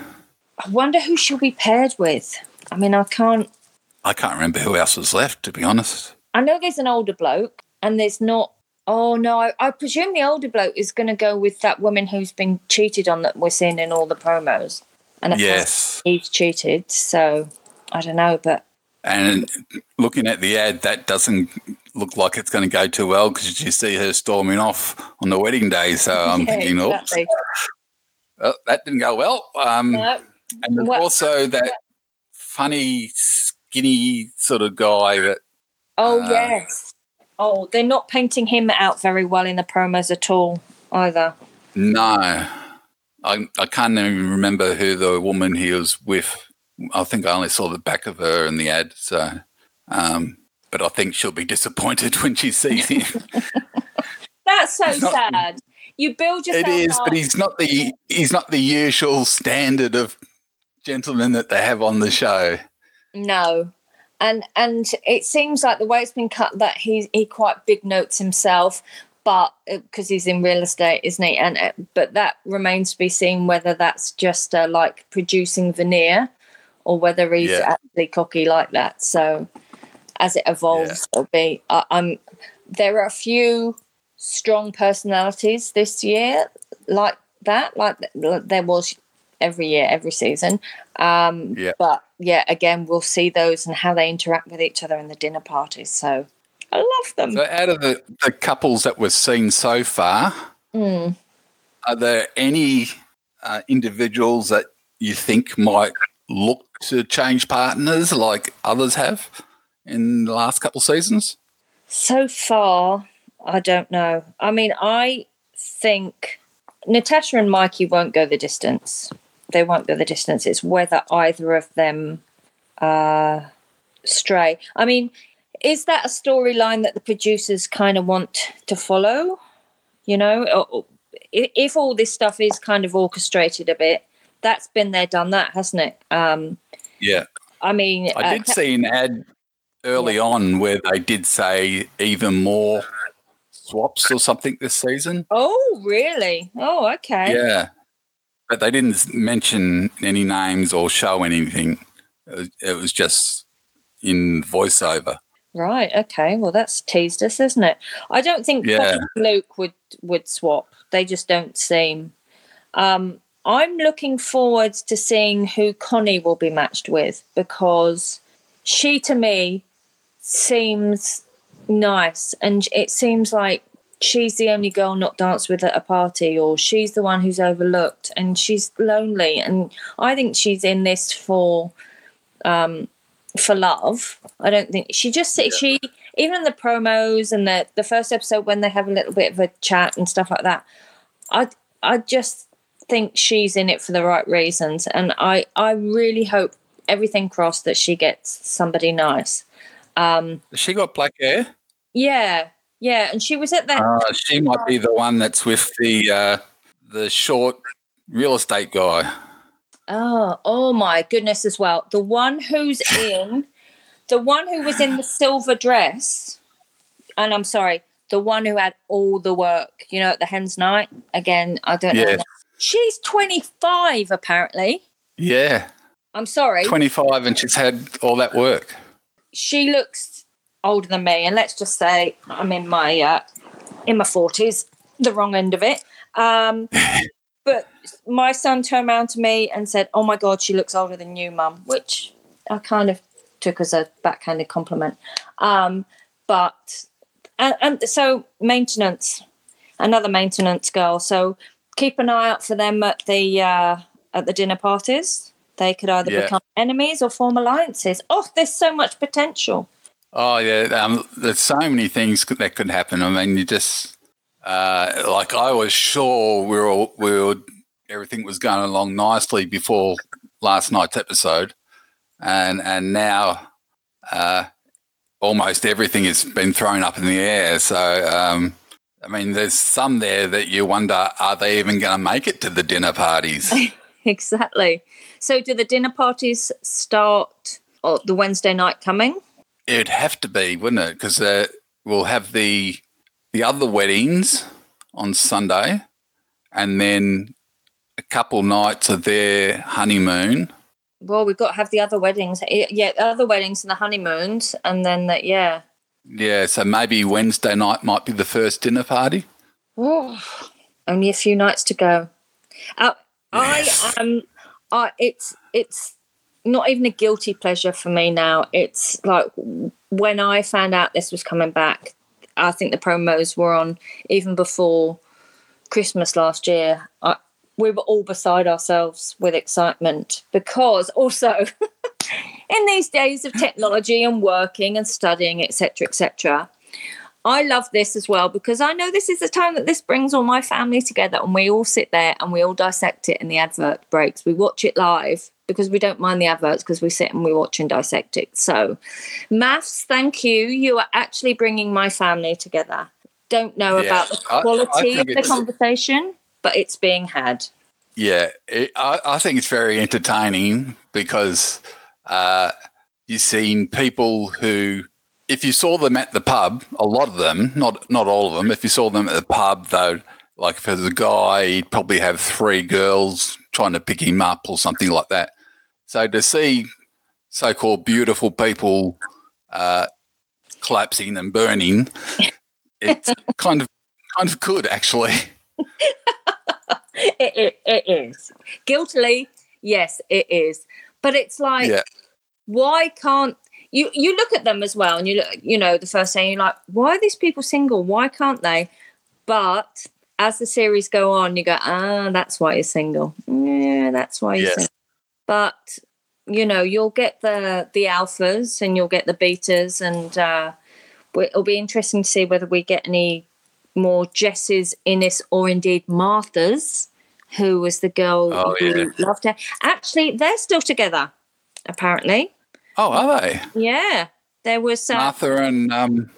I wonder who she'll be paired with. I mean, I can't. I can't remember who else was left, to be honest. I know there's an older bloke, and there's not. Oh no, I, I presume the older bloke is going to go with that woman who's been cheated on that we're seeing in all the promos. And Yes. he's cheated. So I don't know, but And looking at the ad, that doesn't look like it's going to go too well because you see her storming off on the wedding day. So I'm Yeah, thinking, oh, exactly. oh, that didn't go well. Um, No, and What- also that funny, skinny sort of guy that, Oh Uh, yes. Oh, they're not painting him out very well in the promos at all either. no, I, I can't even remember who the woman he was with. I think I only saw the back of her in the ad. So, um, but I think she'll be disappointed when she sees him. That's so not- sad. You build yourself It is, up. but he's not the he's not the usual standard of gentleman that they have on the show. No. And and it seems like the way it's been cut that he he quite big notes himself, but because he's in real estate, isn't he? And uh, but that remains to be seen whether that's just uh, like producing veneer, or whether he's Yeah. actually cocky like that. So as it evolves, it'll be. I I'm. There are a few strong personalities this year like that, like there was every year, every season. Um, Yeah. But yeah, again, we'll see those and how they interact with each other in the dinner parties. So I love them. So, out of the, the couples that we've seen so far, Mm. are there any uh, individuals that you think might look to change partners like others have in the last couple of seasons? So far, I don't know. I mean, I think Natasha and Mikey won't go the distance. They won't go the distance. It's whether either of them uh, stray. I mean, is that a storyline that the producers kind of want to follow? You know, Or- or- i- if all this stuff is kind of orchestrated a bit, that's been there, done that, hasn't it? Um, Yeah, I mean, I uh, did see an ad early on where they did say even more swaps or something this season. oh, really? Oh, okay. Yeah, but they didn't mention any names or show anything. It was, it was just in voiceover. Right. Okay. Well, that's teased us, isn't it? I don't think Yeah. Luke would would swap. They just don't seem. Um, I'm looking forward to seeing who Connie will be matched with because she, to me, seems nice, and it seems like she's the only girl not danced with at a party, or she's the one who's overlooked, and she's lonely. And I think she's in this for um for love. I don't think she just she even in the promos and the the first episode when they have a little bit of a chat and stuff like that. I I just think she's in it for the right reasons, and I I really hope everything crossed that she gets somebody nice. Um, she got black hair? yeah, yeah, and she was at that. Uh, she might be the one that's with the uh, the short real estate guy. Oh, oh my goodness, as well. The one who's in, the one who was in the silver dress, and I'm sorry, the one who had all the work, you know, at the hen's night. Again, I don't know. She's 25, apparently. Yeah, I'm sorry. twenty five, and she's had all that work. She looks older than me, and let's just say I'm in my uh, in my 40s, the wrong end of it. Um, but my son turned around to me and said, "Oh my God, she looks older than you, Mum," which I kind of took as a backhanded compliment. Um, but and, and so maintenance, another maintenance girl. So keep an eye out for them at the uh, at the dinner parties. They could either Yeah. become enemies or form alliances. Oh, there's so much potential. Oh yeah, um, there's so many things that could happen. I mean, you just uh, like I was sure we were all, we were everything was going along nicely before last night's episode, and and now uh, almost everything has been thrown up in the air. So um, I mean, there's some there that you wonder are they even going to make it to the dinner parties? Exactly. So, do the dinner parties start oh, the Wednesday night coming? It'd have to be, wouldn't it? Because uh, we'll have the the other weddings on Sunday, and then a couple nights of their honeymoon. Well, we've got to have the other weddings. Yeah, the other weddings and the honeymoons, and then that. Yeah. Yeah, so maybe Wednesday night might be the first dinner party. Oh, Only a few nights to go. Uh, Yes. I am. I it's it's not even a guilty pleasure for me now. It's like when I found out this was coming back. I think the promos were on even before Christmas last year. I, we were all beside ourselves with excitement because also in these days of technology and working and studying, etc., etc. I love this as well because I know this is the time that this brings all my family together and we all sit there and we all dissect it in the advert breaks. We watch it live because we don't mind the adverts because we sit and we watch and dissect it. So, MAFS, thank you. You are actually bringing my family together. Don't know Yeah, about the I- I quality of the conversation, but it's being had. Yeah, it, I, I think it's very entertaining because uh, you've seen people who, if you saw them at the pub, a lot of them, not not all of them, if you saw them at the pub, though, like if there's a guy, he'd probably have three girls trying to pick him up or something like that. So to see so-called beautiful people uh, collapsing and burning, it's kind of kind of good actually. It, it, it is. Guiltily, yes, it is. But it's like, Yeah. why can't you you look at them as well and you look you know the first thing you're like why are these people single? Why can't they? But as the series go on you go ah that's why you're single. Yeah that's why you're Yes. single. But you know you'll get the the alphas and you'll get the betas and uh it'll be interesting to see whether we get any more jesses innes or indeed marthas who was the girl Oh, who yeah. loved her. Actually they're still together apparently Oh, are they? yeah, there was uh, Martha and um,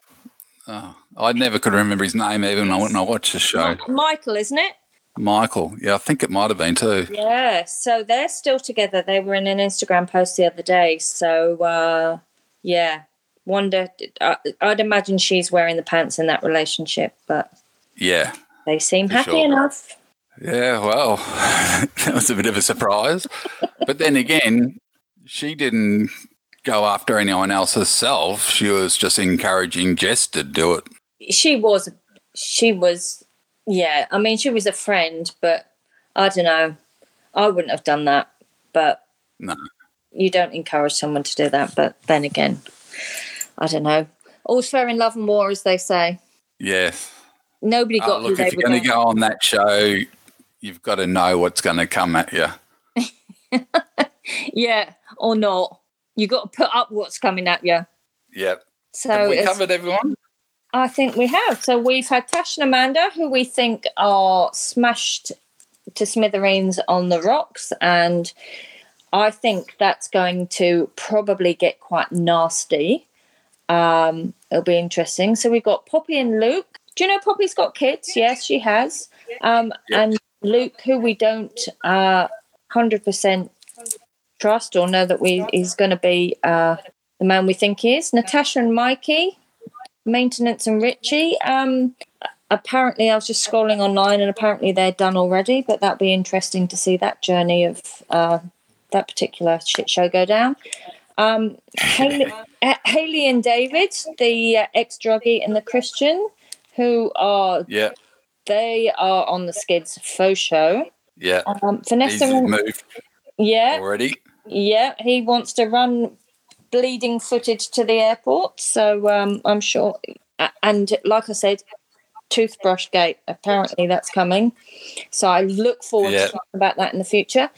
oh, I never could remember his name even when I watched the show. Michael, isn't it? Michael. Yeah, I think it might have been too. Yeah, so they're still together. They were in an Instagram post the other day. So uh, yeah, wonder. I, I'd imagine she's wearing the pants in that relationship, but Yeah. they seem happy sure. enough. Yeah, well, that was a bit of a surprise. But then again, she didn't go after anyone else herself. She was just encouraging Jess to do it. She was, she was, yeah. I mean, she was a friend, but I don't know. I wouldn't have done that, but No. you don't encourage someone to do that. But then again, I don't know. All's fair in love and war, as they say. Yes. Nobody Oh, got look, if you're going to go on that show, you've got to know what's going to come at you. Yeah, or not. You got to put up what's coming at you. Yep. So Have we it's- covered everyone? I think we have. So we've had Tash and Amanda, who we think are smashed to smithereens on the rocks, and I think that's going to probably get quite nasty. Um, it'll be interesting. So we've got Poppy and Luke. Do you know Poppy's got kids? Yes, she has. Um, And Luke, who we don't uh, 100% trust or know that we is going to be uh, the man we think he is. Natasha and Mikey, maintenance and Richie. Um, apparently, I was just scrolling online, and apparently they're done already. But that'd be interesting to see that journey of uh, that particular shit show go down. Um, Hayley, Hayley and David, the uh, ex druggie and the Christian, who are Yeah, they are on the skids faux show. yeah. Um, Vanessa, and- moved yeah, already. Yeah, he wants to run bleeding footage to the airport. So um, I'm sure. And like I said, toothbrush gate. Apparently that's coming. So I look forward Yeah. to talking about that in the future.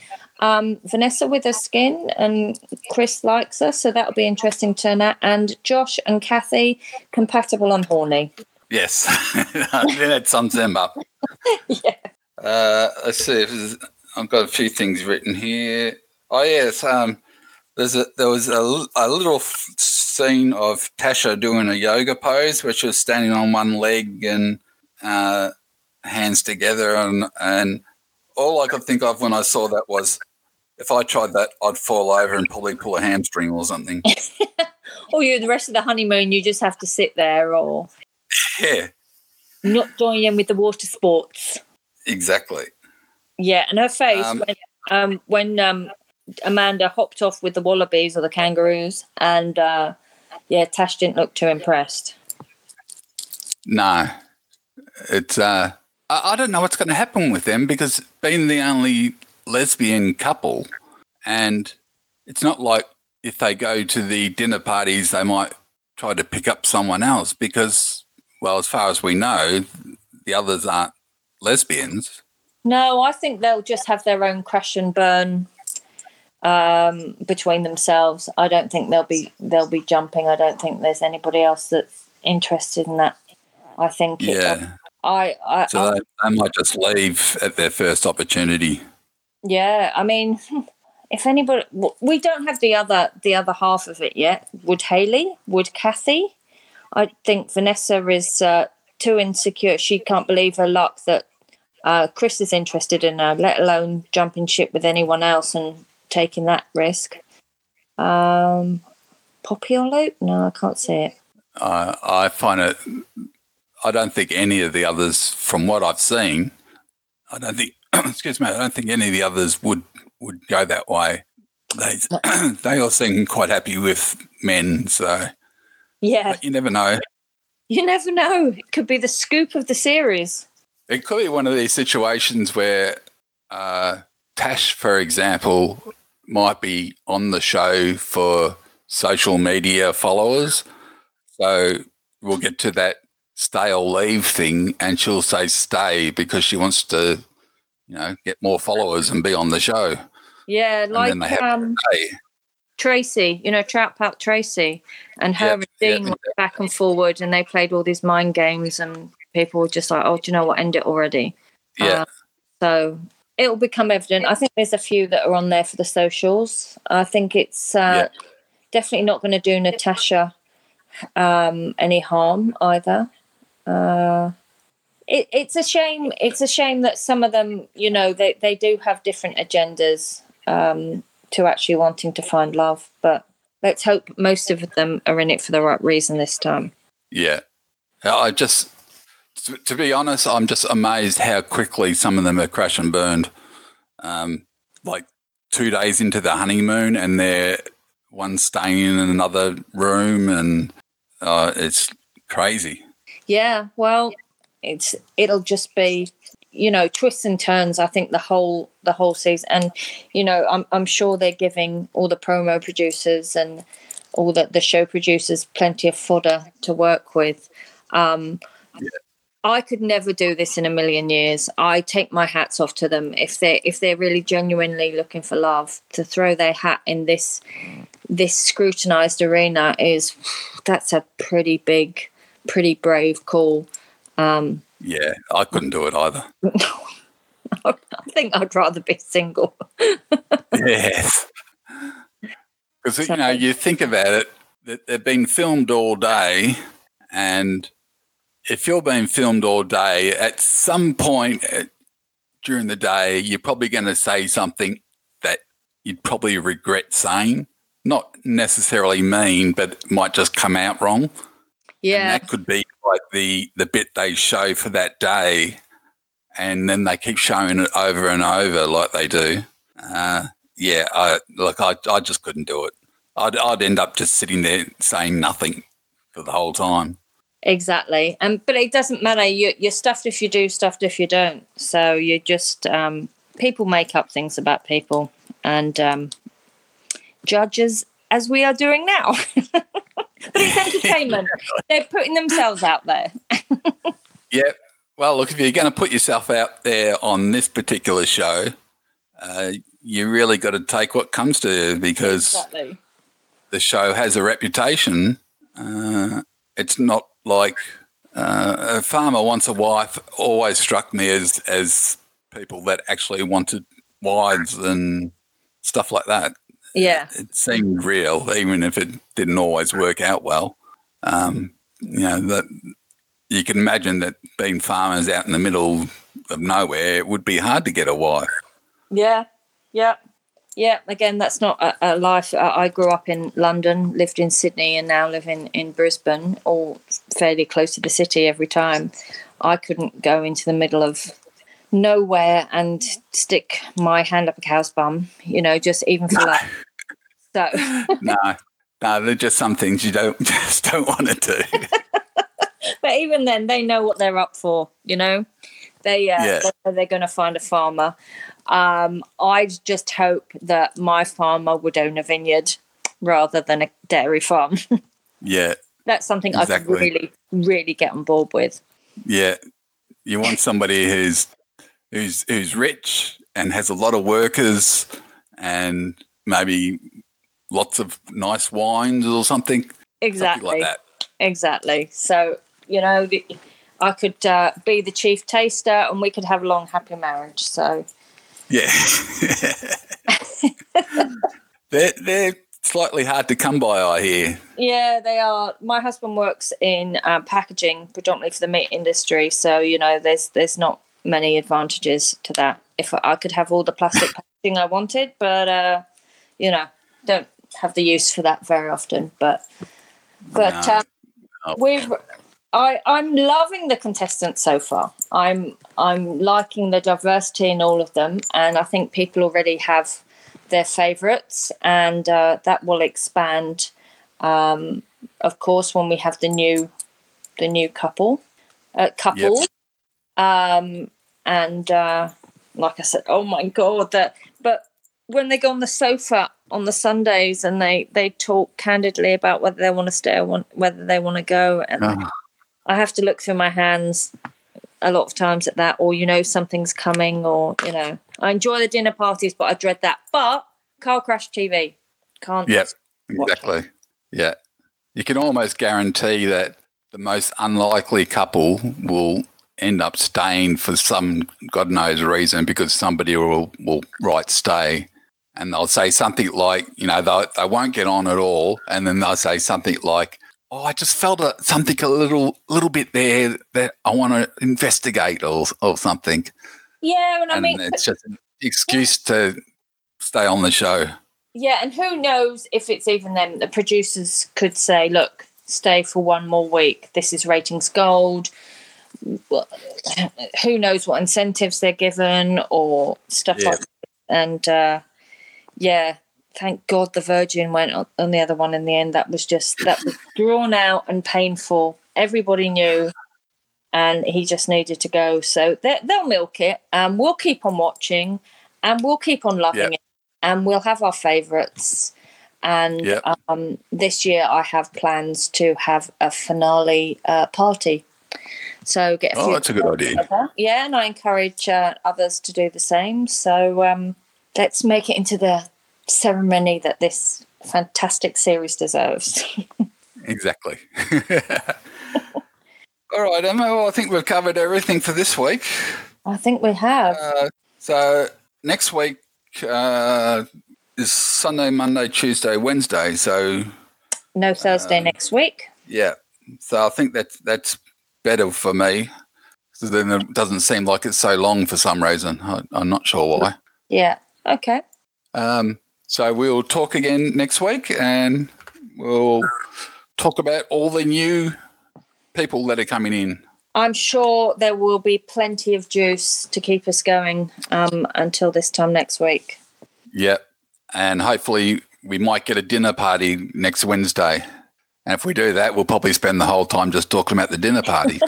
Um, Vanessa with her skin and Chris likes her, so that'll be interesting to out. And Josh and Cathy compatible on horny. Yes, then it sums them up. Yeah. Uh, let's see. If I've got a few things written here. Oh yes, um, there's a there was a little scene of Tasha doing a yoga pose, which was standing on one leg and uh, hands together, and and all I could think of when I saw that was, if I tried that, I'd fall over and probably pull a hamstring or something. Or you, the rest of the honeymoon, you just have to sit there or yeah, not join in with the water sports. exactly. Yeah, and her face Um, when um, when um, Amanda hopped off with the wallabies or the kangaroos, and uh, yeah, Tash didn't look too impressed. No, it's uh, I, I don't know what's going to happen with them because being the only lesbian couple, and it's not like if they go to the dinner parties, they might try to pick up someone else because, well, as far as we know, the others aren't lesbians. No, I think they'll just have their own crash and burn um, between themselves. I don't think they'll be they'll be jumping. I don't think there's anybody else that's interested in that. I think Yeah, I, I, so they, they might just leave at their first opportunity. Yeah, I mean, if anybody, we don't have the other the other half of it yet. Would Hayley? Would Cathy? I think Vanessa is uh, too insecure. She can't believe her luck that uh, Chris is interested in her, let alone jumping ship with anyone else and taking that risk. Um, Poppy or Luke? No, I can't see it. I I find it. I don't think any of the others, from what I've seen, I don't think. excuse me. I don't think any of the others would would go that way. They they all seem quite happy with men, so Yeah, but you never know. you never know. It could be the scoop of the series. It could be one of these situations where uh, Tash, for example, might be on the show for social media followers. So we'll get to that stay or leave thing, and she'll say stay because she wants to, you know, get more followers and be on the show. Yeah, like then they have um. Tracy, you know, Trout Pack Tracy, and her Yep, and Dean yep, went back and forward, and they played all these mind games, and people were just like, "Oh, do you know what? End it already." Yeah, Uh, So it'll become evident. I think there's a few that are on there for the socials. I think it's uh, definitely not going to do Natasha um, any harm either. Uh, it, it's a shame. It's a shame that some of them, you know, they, they do have different agendas um, to actually wanting to find love. But let's hope most of them are in it for the right reason this time. yeah. I just, to, to be honest, I'm just amazed how quickly some of them are crash and burned. Um, like two days into the honeymoon, and they're one staying in another room, and uh, it's crazy. Yeah, well, it's it'll just be you know twists and turns. I think the whole the whole season, and you know, I'm I'm sure they're giving all the promo producers and all the the show producers plenty of fodder to work with. Um, I could never do this in a million years. I take my hats off to them if they if they're really genuinely looking for love to throw their hat in this this scrutinized arena is that's a pretty big pretty brave call. Um, yeah, I couldn't do it either. I think I'd rather be single. yes. Because, you know, you think about it, that they've been filmed all day, and if you're being filmed all day, at some point uh, during the day, you're probably going to say something that you'd probably regret saying. Not necessarily mean, but might just come out wrong. Yeah. And that could be like the, the bit they show for that day, and then they keep showing it over and over like they do. Uh, yeah, I, look, I, I just couldn't do it. I'd, I'd end up just sitting there saying nothing for the whole time. Exactly, and but it doesn't matter. You, you're stuffed if you do, stuffed if you don't. So you just um, people make up things about people and um, judges, as we are doing now. but it's entertainment. They're putting themselves out there. yeah. Well, look, if you're going to put yourself out there on this particular show, uh, you really got to take what comes to you because exactly. the show has a reputation. Uh, it's not like uh, a farmer wants a wife always struck me as as people that actually wanted wives and stuff like that. Yeah, it, it seemed real, even if it didn't always work out well. Um, you know that you can imagine that being farmers out in the middle of nowhere, it would be hard to get a wife. Yeah, yeah. Yeah, again, that's not a, a, life. I grew up in London, lived in Sydney, and now live in, in Brisbane, all fairly close to the city every time. I couldn't go into the middle of nowhere and stick my hand up a cow's bum, you know, just even for that. So, no, no, they're just some things you don't just don't want to do. but even then, they know what they're up for, you know. They uh, yeah. they're, they're going to find a farmer. Um, I'd just hope that my farmer would own a vineyard rather than a dairy farm. yeah. That's something exactly. I really, really get on board with. Yeah. You want somebody who's who's who's rich and has a lot of workers and maybe lots of nice wines or something. Exactly. Something like that. Exactly. So, you know, I could uh, be the chief taster and we could have a long, happy marriage. So, yeah. they're, they're slightly hard to come by, I hear. Yeah, they are. My husband works in uh, packaging, predominantly for the meat industry. So, you know, there's there's not many advantages to that. If I could have all the plastic packaging I wanted, but, uh, you know, don't have the use for that very often. But, but no. um, we've I, I'm loving the contestants so far. I'm I'm liking the diversity in all of them, and I think people already have their favourites, and uh, that will expand. Um, of course, when we have the new the new couple uh, couple, yep. um, and uh, like I said, oh my god, that. But when they go on the sofa on the Sundays and they they talk candidly about whether they want to stay or want, whether they want to go, and. Uh I have to look through my hands a lot of times at that, or you know something's coming, or you know I enjoy the dinner parties, but I dread that. But car crash TV can't. Yeah, exactly. Yeah, you can almost guarantee that the most unlikely couple will end up staying for some God knows reason because somebody will will write stay and they'll say something like, you know, they they won't get on at all, and then they'll say something like, oh, I just felt a, something a little little bit there that I want to investigate or or something. Yeah, and I and mean, it's just an excuse to stay on the show. Yeah, and who knows if it's even them? The producers could say, "Look, stay for one more week. This is ratings gold." who knows what incentives they're given or stuff yeah. like that. And uh, yeah, thank God the Virgin went on the other one in the end. That was just that was drawn out and painful. Everybody knew, and he just needed to go. So they'll milk it, and we'll keep on watching, and we'll keep on loving it, and we'll have our favourites. And um, this year, I have plans to have a finale uh, party. So get a oh, that's a good idea. Together. Yeah, and I encourage uh, others to do the same. So um, let's make it into the ceremony that this fantastic series deserves. exactly. All right, Emma. Well, I think we've covered everything for this week. I think we have. Uh, so next week uh, is Sunday, Monday, Tuesday, Wednesday. So no Thursday um, next week. yeah, so I think that that's better for me. So then it doesn't seem like it's so long for some reason. I, I'm not sure why. Yeah. Okay. Um, so we'll talk again next week, and we'll talk about all the new people that are coming in. I'm sure there will be plenty of juice to keep us going um, until this time next week. Yep. And hopefully we might get a dinner party next Wednesday. And if we do that, we'll probably spend the whole time just talking about the dinner party.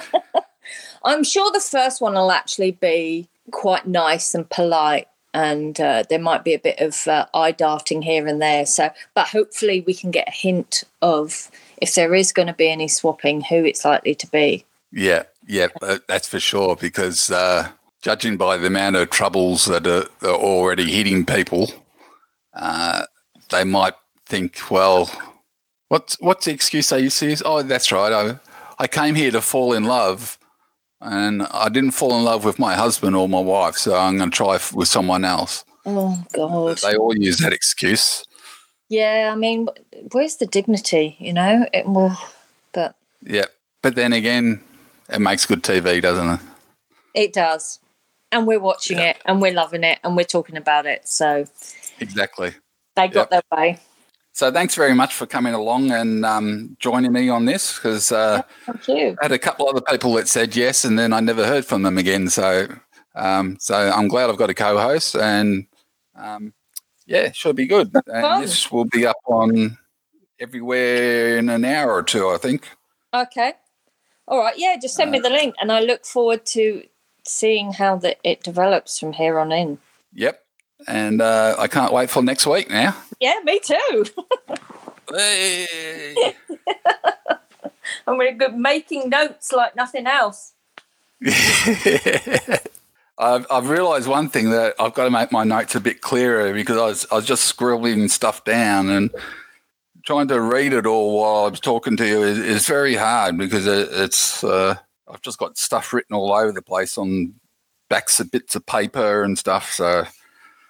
I'm sure the first one will actually be quite nice and polite, and uh, there might be a bit of uh, eye darting here and there. So, but hopefully, we can get a hint of if there is going to be any swapping, who it's likely to be. yeah, yeah, uh, that's for sure. Because uh, judging by the amount of troubles that are, are already hitting people, uh, they might think, well, what's what's the excuse they used to use? Oh, that's right. I I came here to fall in love, and I didn't fall in love with my husband or my wife, so I'm going to try with someone else. Oh God! They all use that excuse. Yeah, I mean, where's the dignity? You know, it will, but Yeah, but then again, it makes good TV, doesn't it? it does, and we're watching Yeah. it, and we're loving it, and we're talking about it. So Exactly. they got their way. So thanks very much for coming along and um, joining me on this because uh. I had a couple other people that said yes, and then I never heard from them again. So, um, so I'm glad I've got a co-host, and um, yeah, should be good. And this will be up on everywhere in an hour or two, I think. Okay. All right. Yeah, just send me the link, and I look forward to seeing how that it develops from here on in. Yep. And uh, I can't wait for next week now. Yeah, me too. Hey! I'm really good making notes like nothing else. I've, I've realised one thing that I've got to make my notes a bit clearer because I was, I was just scribbling stuff down and trying to read it all while I was talking to you is, is very hard because it, it's uh, I've just got stuff written all over the place on backs of bits of paper and stuff. So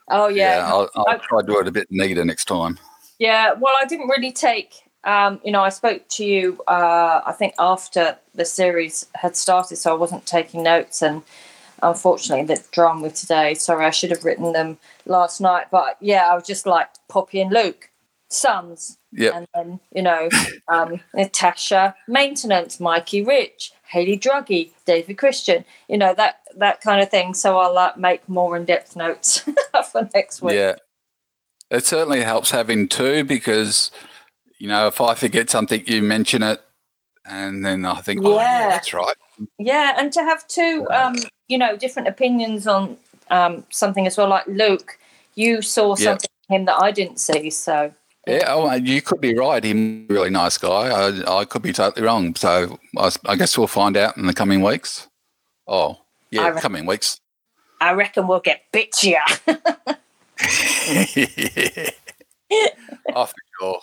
Oh yeah, yeah, I'll, I'll try to do it a bit neater next time. yeah. Well, I didn't really take. Um, you know, I spoke to you. Uh, I think after the series had started, so I wasn't taking notes, and unfortunately, the drama with today. Sorry, I should have written them last night. But yeah, I was just like Poppy and Luke, sons, Yep. and then you know um, Natasha maintenance, Mikey Rich, Hayley Druggy, David Christian, you know that that kind of thing. So I'll like make more in depth notes for next week. Yeah. It certainly helps having two because, you know, if I forget something, you mention it, and then I think, oh, yeah, Yeah. that's right. Yeah, and to have two, um, you know, different opinions on um, something as well. Like Luke, you saw something in him that I didn't see. So Yeah, oh, you could be right. He's a really nice guy. I, I could be totally wrong. So I guess we'll find out in the coming weeks. Oh, yeah, re- coming weeks. I reckon we'll get bitchier. oh, for sure.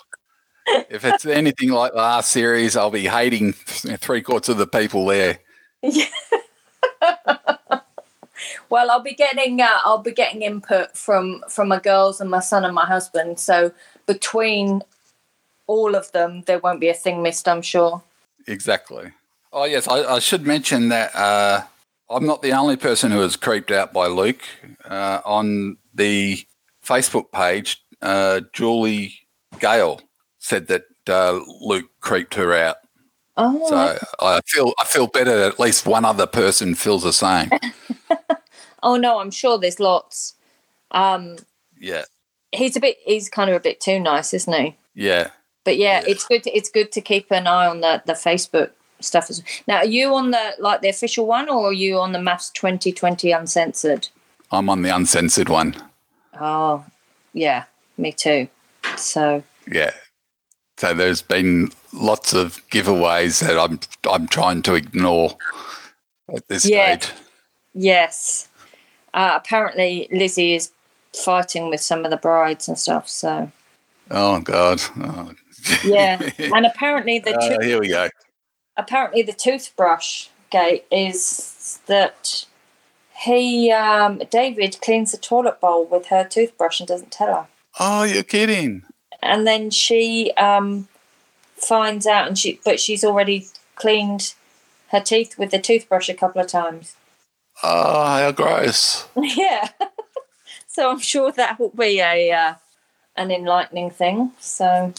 If it's anything like the last series, I'll be hating three quarters of the people there. Yeah. well, I'll be getting uh, I'll be getting input from from my girls and my son and my husband. So between all of them, there won't be a thing missed. I'm sure. Exactly. Oh, yes. I, I should mention that uh, I'm not the only person who was creeped out by Luke. Uh, on the Facebook page, uh, Julie Gale said that uh, Luke creeped her out. Oh, So I feel I feel better that at least one other person feels the same. oh no, I'm sure there's lots. Um, Yeah. He's a bit he's kind of a bit too nice, isn't he? Yeah. But yeah, Yeah. it's good. To, it's good to keep an eye on the the Facebook stuff. As now, are you on the like the official one, or are you on the MAFS 2020 uncensored? I'm on the uncensored one. Oh, yeah, me too. So Yeah. So there's been lots of giveaways that I'm I'm trying to ignore at this Yeah. stage. yes, uh, apparently Lizzie is fighting with some of the brides and stuff. So Oh God. Oh. yeah, and apparently the Uh, here we go. apparently the toothbrush gate is that he um, David cleans the toilet bowl with her toothbrush and doesn't tell her. Oh, you're kidding. And then she um, finds out, and she but she's already cleaned her teeth with the toothbrush a couple of times. Oh, how gross. yeah. So I'm sure that will be a uh, an enlightening thing. So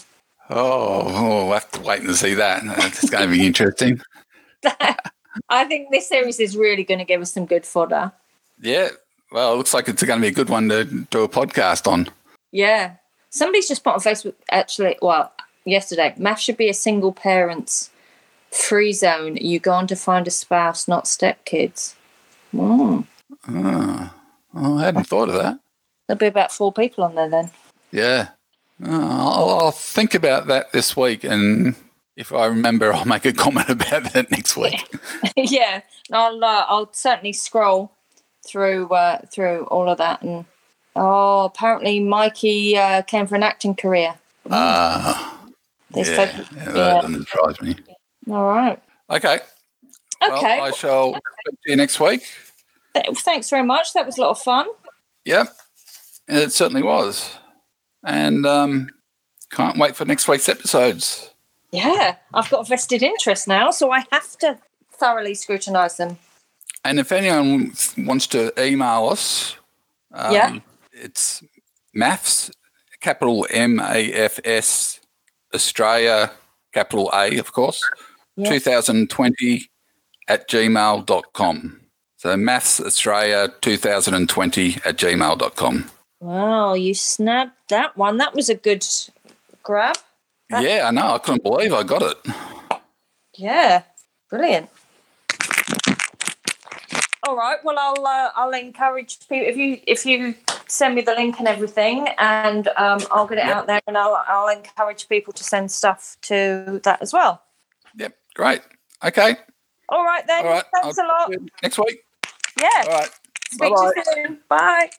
Oh, oh, we'll have to wait and see that. It's going to be interesting. I think this series is really going to give us some good fodder. Yeah. Well, it looks like it's going to be a good one to do a podcast on. Yeah. Somebody's just put on Facebook, actually, well, yesterday, MAFS should be a single parent's free zone. You go on to find a spouse, not stepkids. Mm. Oh, oh, I hadn't thought of that. There'll be about four people on there then. Yeah. I'll, I'll think about that this week, and if I remember, I'll make a comment about that next week. yeah, I'll uh, I'll certainly scroll through uh, through all of that, and oh, apparently Mikey uh, came for an acting career. Ah, yeah, folk- yeah, that yeah. doesn't surprise me. All right. Okay. Okay. Well, I shall speak to you next week. Thanks very much. That was a lot of fun. Yep, it certainly was, and um, can't wait for next week's episodes. Yeah, I've got a vested interest now, so I have to thoroughly scrutinise them. And if anyone wants to email us, um, Yeah. it's MAFS, capital M A F S, Australia, capital A, of course, Yeah. 2020 at gmail.com. So MAFS Australia 2020 at gmail.com. Wow, you snapped that one. That was a good grab. That- Yeah, I know. I couldn't believe I got it. Yeah, brilliant. All right. Well, I'll uh, I'll encourage people if you if you send me the link and everything, and um, I'll get it Yep. out there, and I'll I'll encourage people to send stuff to that as well. Yep, great. Okay. All right then. All right. Thanks I'll a lot. Next week. Yeah. All right. Speak Bye-bye. to you soon. Bye.